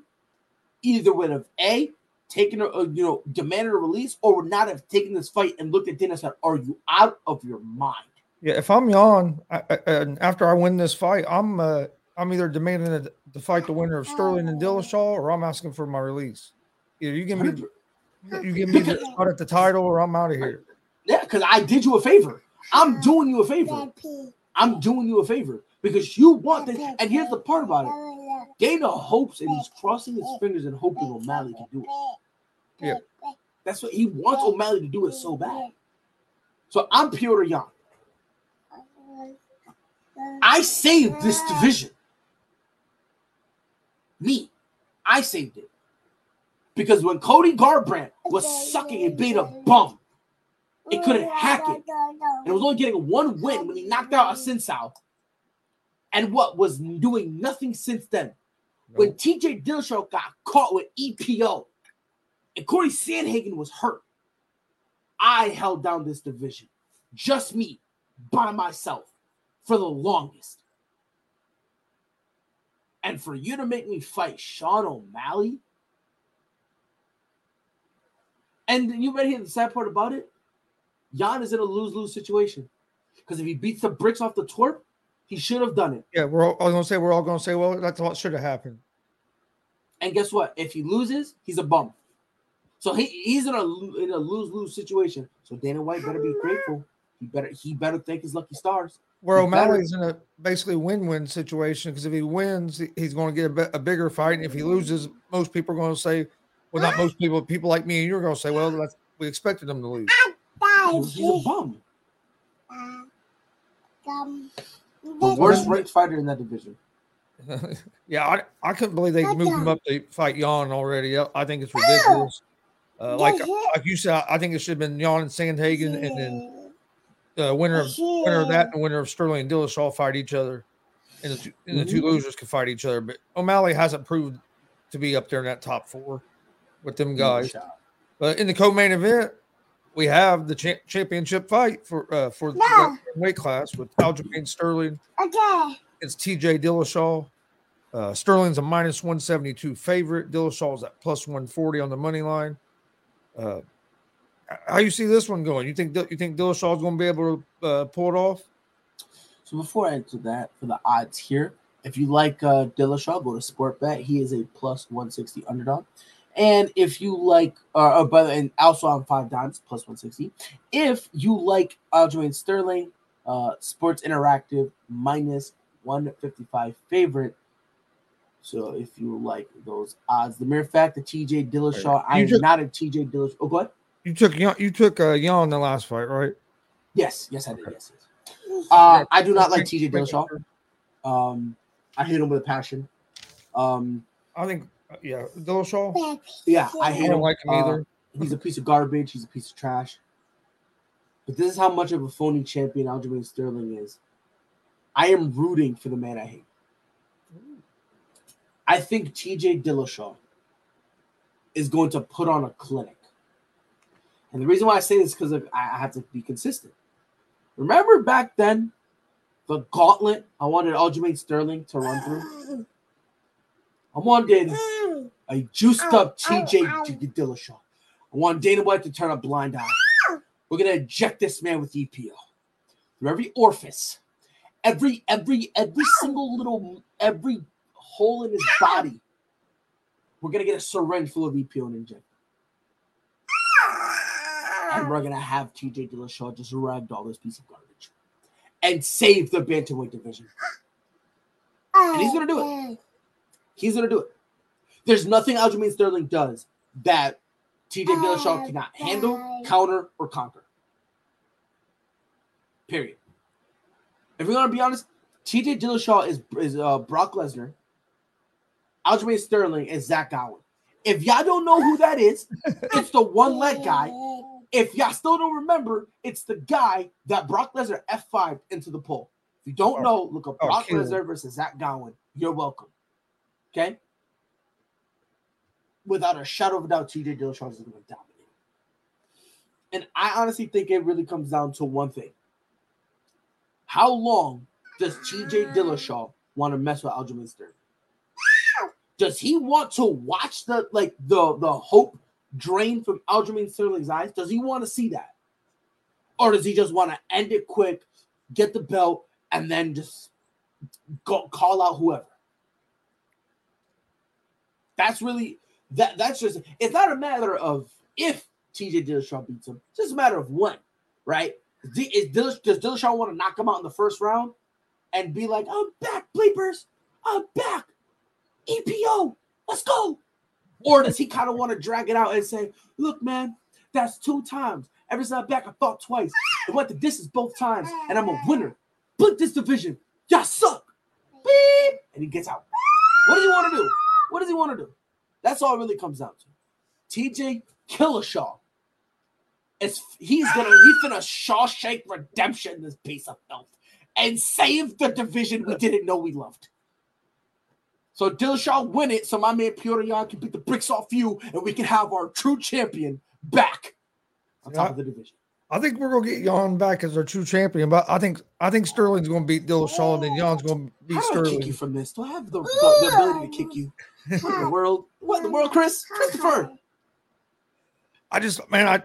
either would have a taken a, a, you know demanded a release or would not have taken this fight and looked at Dennis and said, "Are you out of your mind?" Yeah, if I'm Yan, I, I, and after I win this fight, I'm uh, I'm either demanding a, to fight the winner of Sterling and Dillashaw, or I'm asking for my release. Either you give me you give me the shot at the title, or I'm out of here. Yeah, because I did you a favor. I'm doing you a favor. I'm doing you a favor because you want this. And here's the part about it. Dana hopes and he's crossing his fingers and hoping O'Malley can do it. Yeah. That's what he wants O'Malley to do it so bad. So I'm Petr Yan. I saved this division. Me. I saved it. Because when Cody Garbrandt was sucking and being a bum, it couldn't hack it. And it was only getting one win when he knocked out a Assunção. And what was doing nothing since then. When TJ Dillashaw got caught with EPO and Corey Sandhagen was hurt, I held down this division. Just me by myself for the longest. And for you to make me fight Sean O'Malley, and you ready to hear the sad part about it? Yan is in a lose lose situation because if he beats the bricks off the twerp, he should have done it. Yeah, we're all, I was gonna say we're all gonna say, well, that's what should have happened. And guess what? If he loses, he's a bum. So he, he's in a in a lose lose situation. So Dana White better be grateful. He better he better thank his lucky stars. Where He better- O'Malley's in a basically win-win situation because if he wins, he's going to get a, a bigger fight, and if he loses, most people are going to say, well, not most people, people like me and you're going to say, well, that's, we expected him to lose. He's, he's a bum. The worst ranked fighter in that division. yeah, I, I couldn't believe they moved him up to fight Yan already. I I think it's ridiculous. Uh, like like you said, I think it should have been Yan and Sandhagen, and then uh, winner of winner of that and winner of Sterling and Dillashaw fight each other, and the two, and the two losers could fight each other. But O'Malley hasn't proved to be up there in that top four with them guys. But in the co-main event, we have the cha- championship fight for uh, for the weight class with Aljamain Sterling Okay. against TJ Dillashaw. Uh, Sterling's a minus 172 favorite. Dillashaw's at plus 140 on the money line. Uh, how you see this one going? You think you think Dillashaw's going to be able to uh, pull it off? So before I answer that for the odds here, if you like uh, Dillashaw, go to Sportbet. He is a plus 160 underdog. And if you like, uh, uh, by the and also on five dimes plus 160. If you like Aljamain Sterling, uh, Sports Interactive minus 155 favorite. So if you like those odds, the mere fact that TJ Dillashaw, I You am just- not a TJ Dillashaw. Oh, what? You took you took uh, Yan in the last fight, right? Yes, yes, I did. Yes, yes. Uh, I do not like TJ Dillashaw. Um, I hate him with a passion. Um, I think yeah, Dillashaw. yeah, I I hate don't him. like him Uh, either. He's a piece of garbage. He's a piece of trash. But this is how much of a phony champion Aljamain Sterling is. I am rooting for the man I hate. I think TJ Dillashaw is going to put on a clinic. And the reason why I say this is because I I have to be consistent. Remember back then, the gauntlet I wanted Aljamain Sterling to run through? I wanted a juiced up TJ Dillashaw. I want Dana White to turn a blind eye. We're gonna inject this man with EPO through every orifice, every every every single little every hole in his body. We're gonna get a syringe full of EPO and inject. And we're gonna have TJ Dillashaw just ragdoll this piece of garbage and save the bantamweight division. And he's gonna do it. He's gonna do it. There's nothing Aljamain Sterling does that TJ Dillashaw cannot handle, counter, or conquer. Period. If we're gonna be honest, TJ Dillashaw is is uh, Brock Lesnar. Aljamain Sterling is Zach Gowen. If y'all don't know who that is, it's the one leg guy. If y'all still don't remember, it's the guy that Brock Lesnar F5 into the pole. If you don't know, look up Oh, Brock kill. Lesnar versus Zach Gowen. You're welcome. Okay? Without a shadow of a doubt, TJ Dillashaw is going to dominate. And I honestly think it really comes down to one thing. How long does TJ Dillashaw want to mess with Aljamain Sterling? Does he want to watch the like the the hope drain from Aljamain Sterling's eyes? Does he want to see that? Or does he just want to end it quick, get the belt, and then just go call out whoever? That's really that that's just it's not a matter of if TJ Dillashaw beats him, it's just a matter of when, right? Is does Dillashaw want to knock him out in the first round and be like, I'm back, bleepers, I'm back? EPO, let's go. Or does he kind of want to drag it out and say, look, man, that's two times. Every time back, I thought twice. I went the distance both times, and I'm a winner. Put this division. Y'all suck. Beep. And he gets out. What does he want to do? What does he want to do? That's all it really comes down to. TJ Killishaw. Is, he's gonna he's gonna Shawshank redemption this piece of filth and save the division we didn't know we loved. So Dillashaw win it, so my man Petr Yan can beat the bricks off you, and we can have our true champion back on top of the division. I think we're gonna get Yan back as our true champion, but I think I think Sterling's gonna beat Dillashaw, and then Yan's gonna beat I Sterling. kick you from this? Do I have the, the, the ability to kick you? What the world? What the world, Chris? Christopher? I just man, I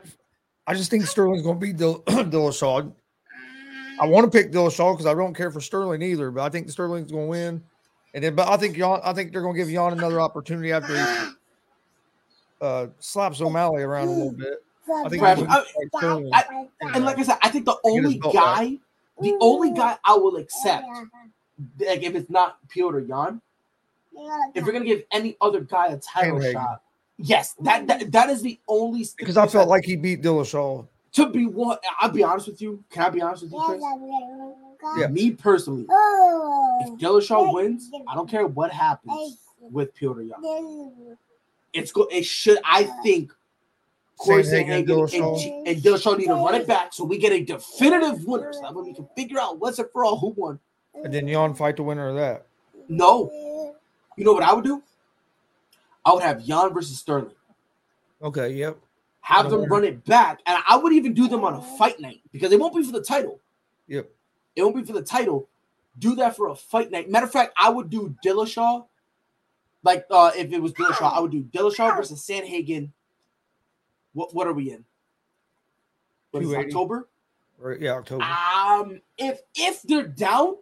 I just think Sterling's gonna beat Dill, Dillashaw. I want to pick Dillashaw because I don't care for Sterling either, but I think Sterling's gonna win. And then, but I think Yan, I think they're gonna give Yan another opportunity after he uh, slaps O'Malley around a little bit. I think Right, he's uh, I- gonna fight Sterling. I- And like I said, I think the only guy, the only guy I will accept, like if it's not Petr Yan, if you're gonna give any other guy a title Sandhagen. shot, yes, that, that that is the only because I felt like he beat Dillashaw. to be what I'll be honest with you. Can I be honest with you, Chris? Yeah. Me personally, if Oh. Dillashaw wins, I don't care what happens with Petr Yan. It's go. It should. I think. Corey Sandhagen, Sandhagen and, Dillashaw. G- and Dillashaw need to run it back so we get a definitive winner. So that way we can figure out once and for all who won. And then Yan fight the winner of that. No, you know what I would do? I would have Yan versus Sterling. Okay, yep. Have them run it back, and I would even do them on a fight night because it won't be for the title. Yep. It won't be for the title. Do that for a fight night. Matter of fact, I would do Dillashaw. Like uh if it was Dillashaw, I would do Dillashaw versus Sandhagen. What what are we in? What is October? Right, yeah, October. Um, if if they're down,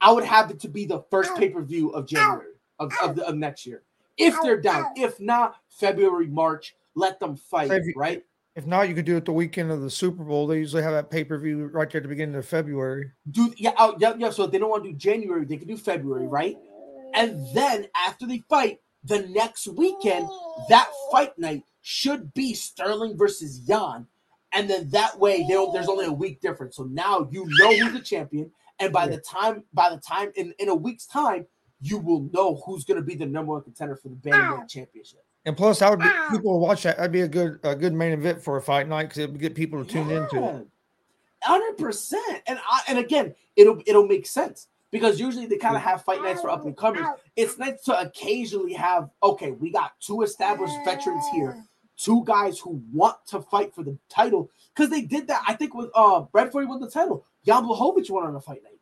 I would have it to be the first pay per view of January of, of, the, of next year. If they're down, if not February, March, let them fight, If you- right? If not, you could do it the weekend of the Super Bowl. They usually have that pay per view right there at the beginning of February. Do yeah, oh, yeah, yeah. So if they don't want to do January, they can do February, right? And then after they fight, the next weekend, that fight night should be Sterling versus Yan. And then that way there's only a week difference. So now you know who's the champion. And by Yeah. the time, by the time in, in a week's time, you will know who's gonna be the number one contender for the Bantamweight championship. And plus, I would be people will watch that. That'd be a good a good main event for a fight night because it would get people to tune into it. Hundred percent. And I, and again, it'll it'll make sense because usually they kind of have fight nights for up and comers. It's nice to occasionally have okay, we got two established veterans here, two guys who want to fight for the title because they did that. I think with uh Brad Ford won the title. Jan Blachowicz won on a fight night.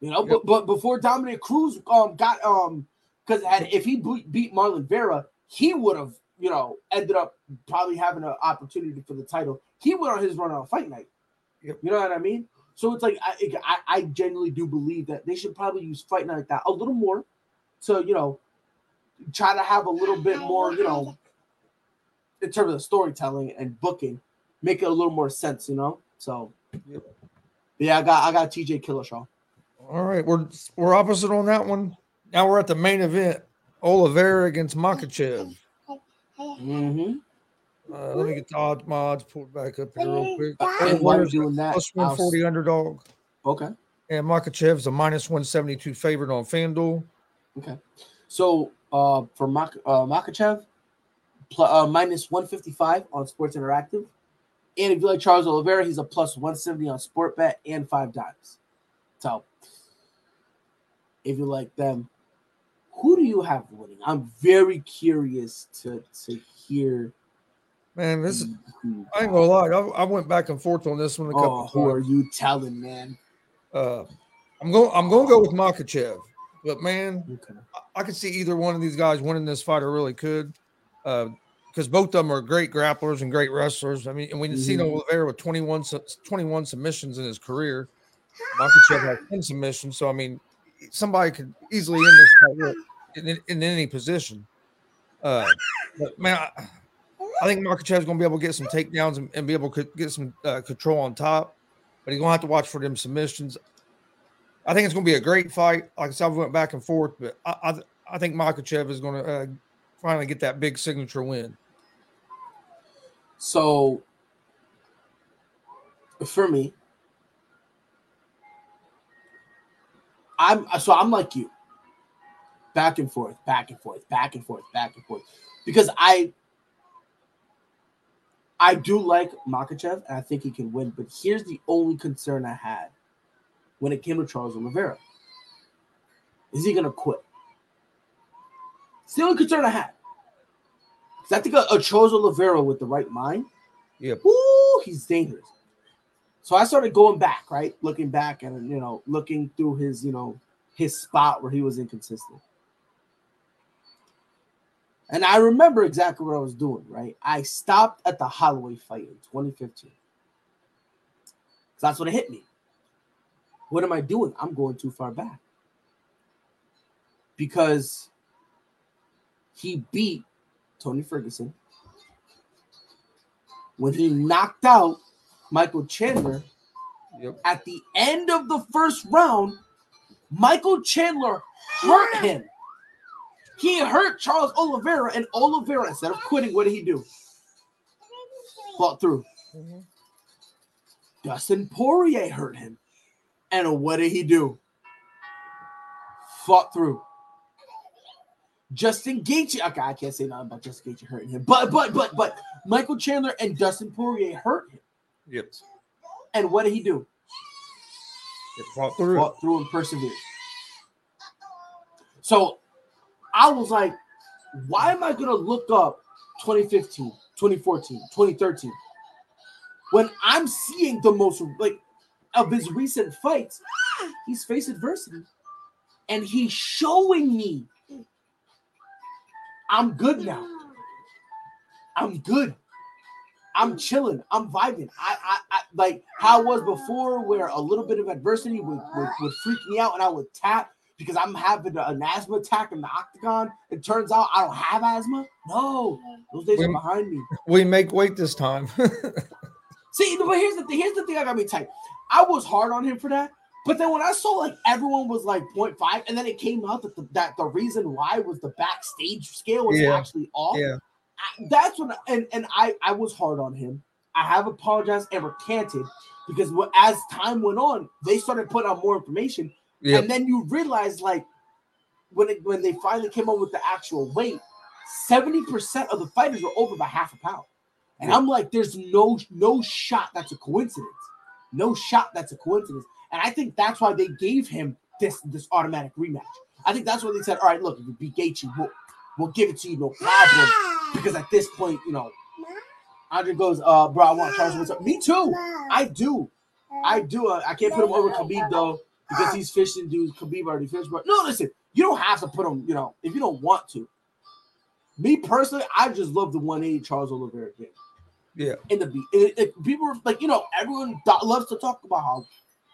You know, but but before Dominick Cruz um got um because if he beat, beat Marlon Vera, he would have you know ended up probably having an opportunity for the title. He went on his run on fight night. Yep. You know what I mean? So it's like I, I I genuinely do believe that they should probably use fight night like that a little more, to you know, try to have a little bit more you know, in terms of storytelling and booking, make it a little more sense. You know, so Yep. yeah, I got I got TJ Killishaw. All right, we're we're opposite on that one. Now we're at the main event: Oliveira against Makhachev. Mm-hmm. Uh, let me get the odds, my odds pulled back up here real quick. And why are you doing that? Plus one forty underdog, Okay. and Makhachev's a minus one seventy two favorite on FanDuel. Okay. So uh, for Mak- uh, Makhachev, pl- uh, minus 155 on Sports Interactive. And if you like Charles Oliveira, he's a plus 170 on Sport Sportbet and five dimes. So if you like them, who do you have winning? I'm very curious to to hear. Man, this is, I ain't gonna lie. I, I went back and forth on this one a couple Oh, who are you telling, man? Uh, I'm going. I'm going to go with Makhachev, but man, Okay. I could see either one of these guys winning this fight. I really could, because both of them are great grapplers and great wrestlers. I mean, and we've seen Mhm. Oliveira with 21, 21 submissions in his career. Makhachev has 10 submissions, so I mean, somebody could easily end this fight in, in any position. Uh, but man, I, I think Makhachev's going to be able to get some takedowns and, and be able to get some uh, control on top, but he's going to have to watch for them submissions. I think it's going to be a great fight. Like I said, I went back and forth, but I I, I think Makhachev is going to uh, finally get that big signature win. So for me, I'm so I'm like you. Back and forth, back and forth, back and forth, back and forth. Because I I do like Makhachev and I think he can win, but here's the only concern I had when it came to Charles Oliveira. Is he gonna quit? It's the only concern I had. I think a, a Charles Oliveira with the right mind, yep. Woo, he's dangerous. So I started going back, right? Looking back and you know, looking through his, you know, his spot where he was inconsistent. And I remember exactly what I was doing, right? I stopped at the Holloway fight in 2015. So that's when it hit me. What am I doing? I'm going too far back. Because he beat Tony Ferguson when he knocked out Michael Chandler yep. at the end of the first round. Michael Chandler hurt him. He hurt Charles Oliveira, and Oliveira, instead of quitting, what did he do? Fought through. Mm-hmm. Dustin Poirier hurt him. And what did he do? Fought through. Justin Gaethje. Okay, I can't say nothing about Justin Gaethje hurting him, but but but but Michael Chandler and Dustin Poirier hurt him. Yep. And what did he do? It fought through. Fought through and persevered. So I was like, why am I going to look up 2015, 2014, 2013 when I'm seeing the most like of his recent fights? He's faced adversity and he's showing me I'm good now. I'm good. I'm chilling. I'm vibing. I, I, I like how I was before, where a little bit of adversity would, would, would freak me out and I would tap because I'm having an asthma attack in the octagon. It turns out I don't have asthma. No, those days we, are behind me. We make weight this time. See, but here's the thing. Here's the thing. I got me tight. I was hard on him for that. But then when I saw like everyone was like 0.5, and then it came out that the, that the reason why was the backstage scale was yeah. actually off. Yeah. I, that's when and and I I was hard on him. I have apologized and recanted because as time went on, they started putting out more information, yep. and then you realize like when it, when they finally came up with the actual weight, seventy percent of the fighters were over by half a pound, and I'm like, there's no no shot that's a coincidence, no shot that's a coincidence, and I think that's why they gave him this this automatic rematch. I think that's why they said, all right, look, if you beat Gaethje, we'll, we'll give it to you, no problem because at this point, you know, Andre goes, uh, bro, I want Charles what's up. Me too. I do. I do. I can't put him over Khabib though because he's fishing dudes. Khabib already fished, but no, listen, you don't have to put him. You know, if you don't want to. Me personally, I just love the 180 Charles Oliveira game. Yeah. In the it, it, people like you know everyone loves to talk about how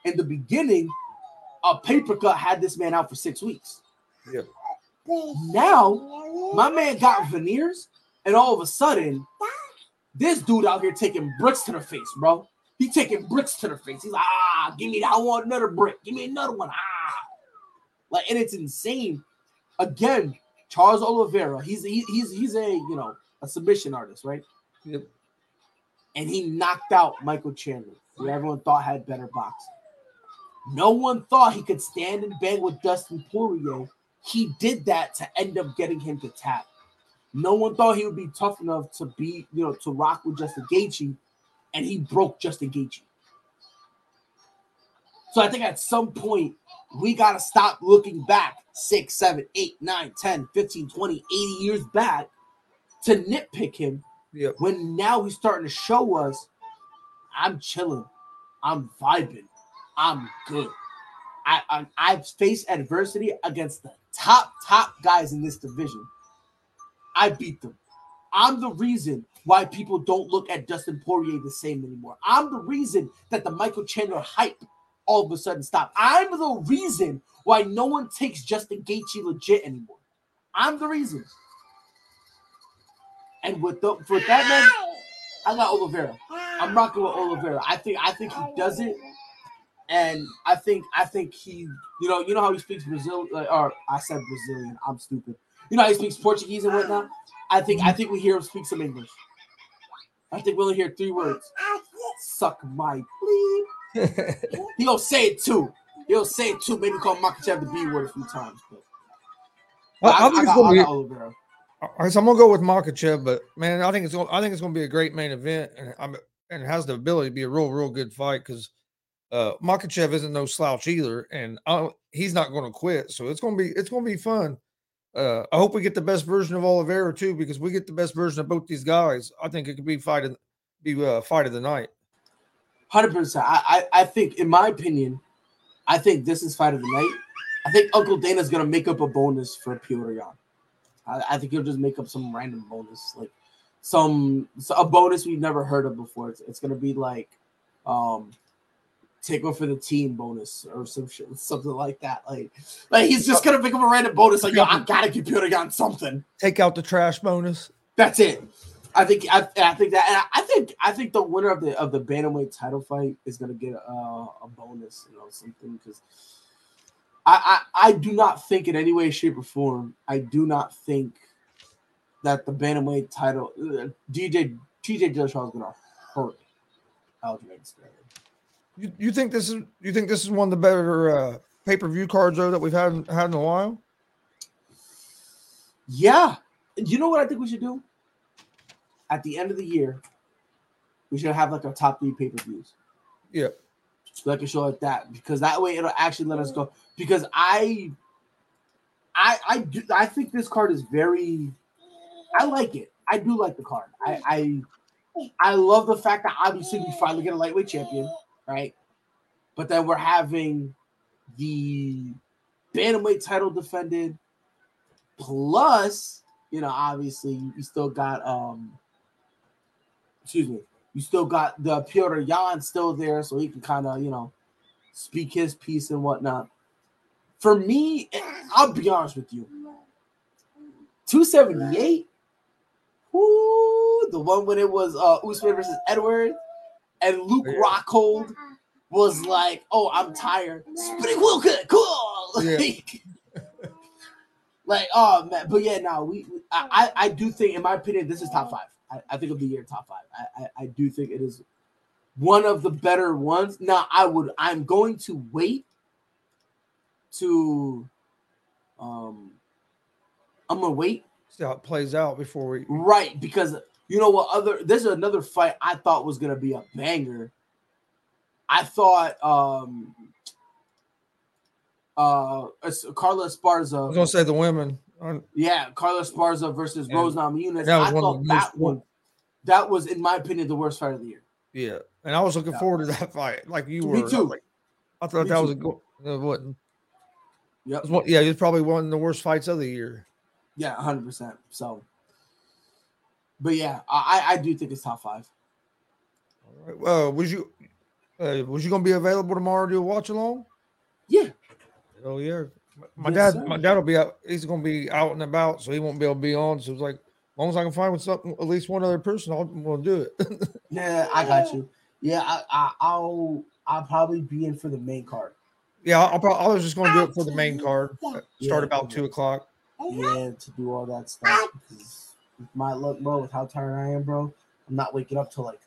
in the beginning a paper cut had this man out for six weeks. Yeah. Now my man got veneers and all of a sudden, this dude out here taking bricks to the face, bro. He taking bricks to the face. He's like, ah, give me that. I want another brick. Give me another one. Ah, like, and it's insane. Again, Charles Oliveira. He's he, he's he's a you know a submission artist, right? Yep. And he knocked out Michael Chandler, who everyone thought had better boxing. No one thought he could stand and bang with Dustin Poirier. He did that to end up getting him to tap. No one thought he would be tough enough to be, you know, to rock with Justin Gaethje, and he broke Justin Gaethje. So I think at some point we got to stop looking back six, seven, eight, nine, 10, 15, 20, 80 years back to nitpick him yep. when now he's starting to show us I'm chilling, I'm vibing, I'm good. I, I I've faced adversity against the top top guys in this division. I beat them. I'm the reason why people don't look at Dustin Poirier the same anymore. I'm the reason that the Michael Chandler hype all of a sudden stopped. I'm the reason why no one takes Justin Gaethje legit anymore. I'm the reason. And with the for that man, I got Oliveira. I'm rocking with Oliveira. I think I think he does it. And I think I think he, you know, you know how he speaks Brazil, like, or I said Brazilian. I'm stupid. You know how he speaks Portuguese and whatnot. I think I think we hear him speak some English. I think we only hear three words. Suck my bleep. He'll say it too. He'll say it too. Maybe call Makhachev the B word a few times. But Well, I, I think I it's gonna be. All right, so I'm gonna go with Makhachev, but man, I think it's gonna, I think it's gonna be a great main event, and I'm and it has the ability to be a real, real good fight because uh Makhachev isn't no slouch either, and I don't, he's not going to quit. So it's gonna be it's gonna be fun. Uh, I hope we get the best version of Oliveira too, because we get the best version of both these guys. I think it could be fight of be uh, fight of the night. Hundred percent. I, I I think, in my opinion, I think this is fight of the night. I think Uncle Dana's gonna make up a bonus for Petr Yan. I, I think he'll just make up some random bonus, like some a bonus we've never heard of before. It's, it's gonna be like um take one for the team bonus or some shit, something like that. Like, like he's just gonna make up a random bonus. Like, yo, I gotta give Petr Yan something. Take out the trash bonus. That's it. I think I, I think that and I, think I think the winner of the of the bantamweight title fight is gonna get a, a bonus, you know, something because I, I I do not think in any way, shape, or form I do not think that the bantamweight title uh, DJ TJ Dillashaw is gonna hurt Aljamain Sterling. You, you think this is you think this is one of the better uh, pay per view cards though that we've had had in a while? Yeah, you know what I think we should do at the end of the year. We should have like our top three pay per views. Yeah. like a show like that because that way it'll actually let us go because i i i do i think this card is very i like it i do like the card i i i love the fact that obviously we finally get a lightweight champion right but then we're having the bantamweight title defended plus you know obviously you still got um excuse me you still got the Petr Yan still there, so he can kind of, you know, speak his piece and whatnot. For me, I'll be honest with you. 278. Whoo, the one when it was uh Usman versus Edward and Luke Yeah. Rockhold was like, oh, I'm tired. Spinning wheel good, cool. Yeah. Like, like, oh man, but yeah, now we, we- I, I I do think, in my opinion, this is top five. I, I think of the year top five. I, I I do think it is one of the better ones. Now I would I'm going to wait to um I'm gonna wait See how it plays out before we. right because you know what other there's another fight I thought was gonna be a banger. I thought um uh Carla I was gonna say the women. yeah Carla Esparza versus Yeah. Rose Namajunas. That was I thought that one that was in my opinion the worst fight of the year. Yeah, and I was looking forward to that fight, like you Me were. Was too. like- I thought Me that was a too. go- it wasn't. Yep. It was one, yeah, it's probably one of the worst fights of the year. Yeah, hundred percent. So, but yeah, I I do think it's top five. All right. Well, was you uh, was you gonna be available tomorrow to watch along? Yeah, Oh yeah. My- My Yes, dad, sir. my dad will be out. He's gonna be out and about, so he won't be able to be on. So it's like, as long as I can find with something, at least one other person, I'll, I'm gonna do it. yeah, I got you. Yeah, I, I I'll I'll probably be in for the main card. yeah, I'll, probably, I was just gonna do it for the main card. Start Yeah, about okay. two o'clock. Yeah, to do all that stuff. With my luck, bro, with how tired I am, bro, I'm not waking up till like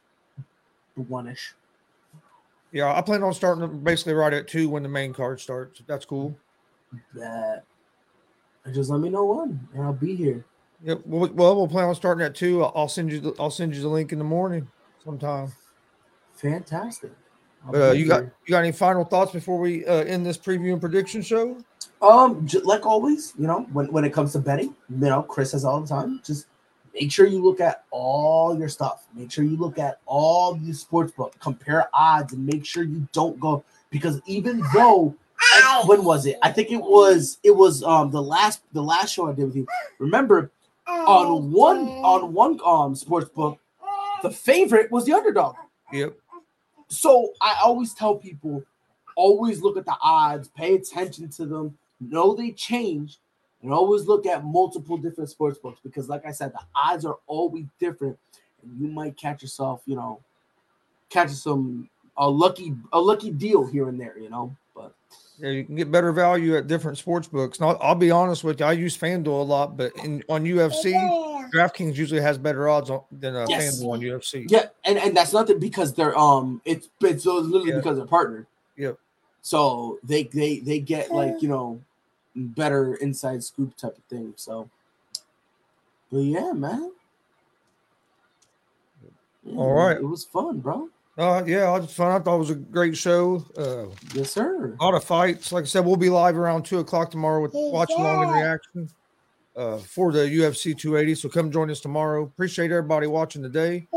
one ish. Yeah, I plan on starting basically right at two when the main card starts. That's cool. That just let me know when, and I'll be here. Yep. Well, well, we'll plan on starting at two. I'll send you. The, I'll send you the link in the morning sometime. Fantastic. But uh, you got you got any final thoughts before we uh, end this preview and prediction show? Um, j- like always, you know, when, when it comes to betting, you know, Chris says all the time, just make sure you look at all your stuff. Make sure you look at all the sports book, compare odds, and make sure you don't go because even though when was it? I think it was it was um the last the last show I did with you. Remember on one on one um sports book, the favorite was the underdog. Yep. So I always tell people, always look at the odds, pay attention to them, know they change, and always look at multiple different sports books because, like I said, the odds are always different, and you might catch yourself, you know, catch some a lucky a lucky deal here and there, you know. But yeah, you can get better value at different sports books. Now, I'll be honest with you, I use FanDuel a lot, but in on UFC, DraftKings usually has better odds on, than uh, Yes. FanDuel on UFC. yeah, and, and that's nothing because they're um it's it's literally Yeah. because they're partnered. Yep. So they they they get like you know better inside scoop type of thing. So, but yeah, man. Yeah, All right. it was fun, bro. Uh, yeah, I just found out thought it was a great show. Uh, Yes, sir. a lot of fights. Like I said, we'll be live around two o'clock tomorrow with watch along and reaction uh, for the UFC 280. So come join us tomorrow. Appreciate everybody watching today.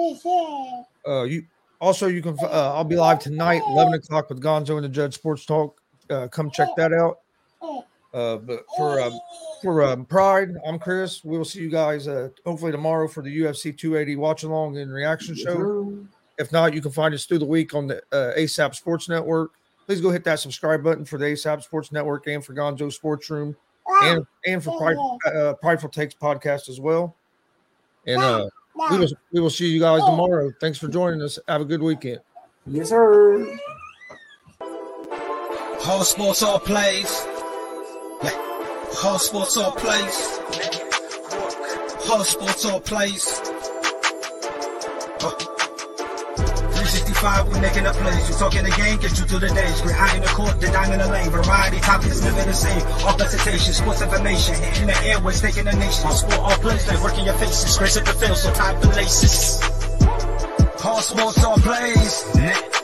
Uh, you also you can. Uh, I'll be live tonight, eleven o'clock with Gonzo and the Judge Sports Talk. Uh, come check that out. Uh, but for um, for um, Pride, I'm Chris. We will see you guys uh, hopefully tomorrow for the UFC 280 watch along and reaction show. If not, you can find us through the week on the uh, ASAP Sports Network. Please go hit that subscribe button for the ASAP Sports Network and for Gonzo Sports Room and and for Pride, uh, Prideful Takes podcast as well. And uh, we will we will see you guys tomorrow. Thanks for joining us. Have a good weekend. Yes, sir. All sports, all plays. Yeah. All sports, all plays. All sports, all plays. Uh. 365, we making a plays. You talking the game, get you through the days. We're high in the court, the dime in the lane. Variety topics, living the same. All presentation, sports information. In the airways, taking the nation. All sport, all plays, they working your faces. Grace at the field, so tie the laces. All sports, all plays.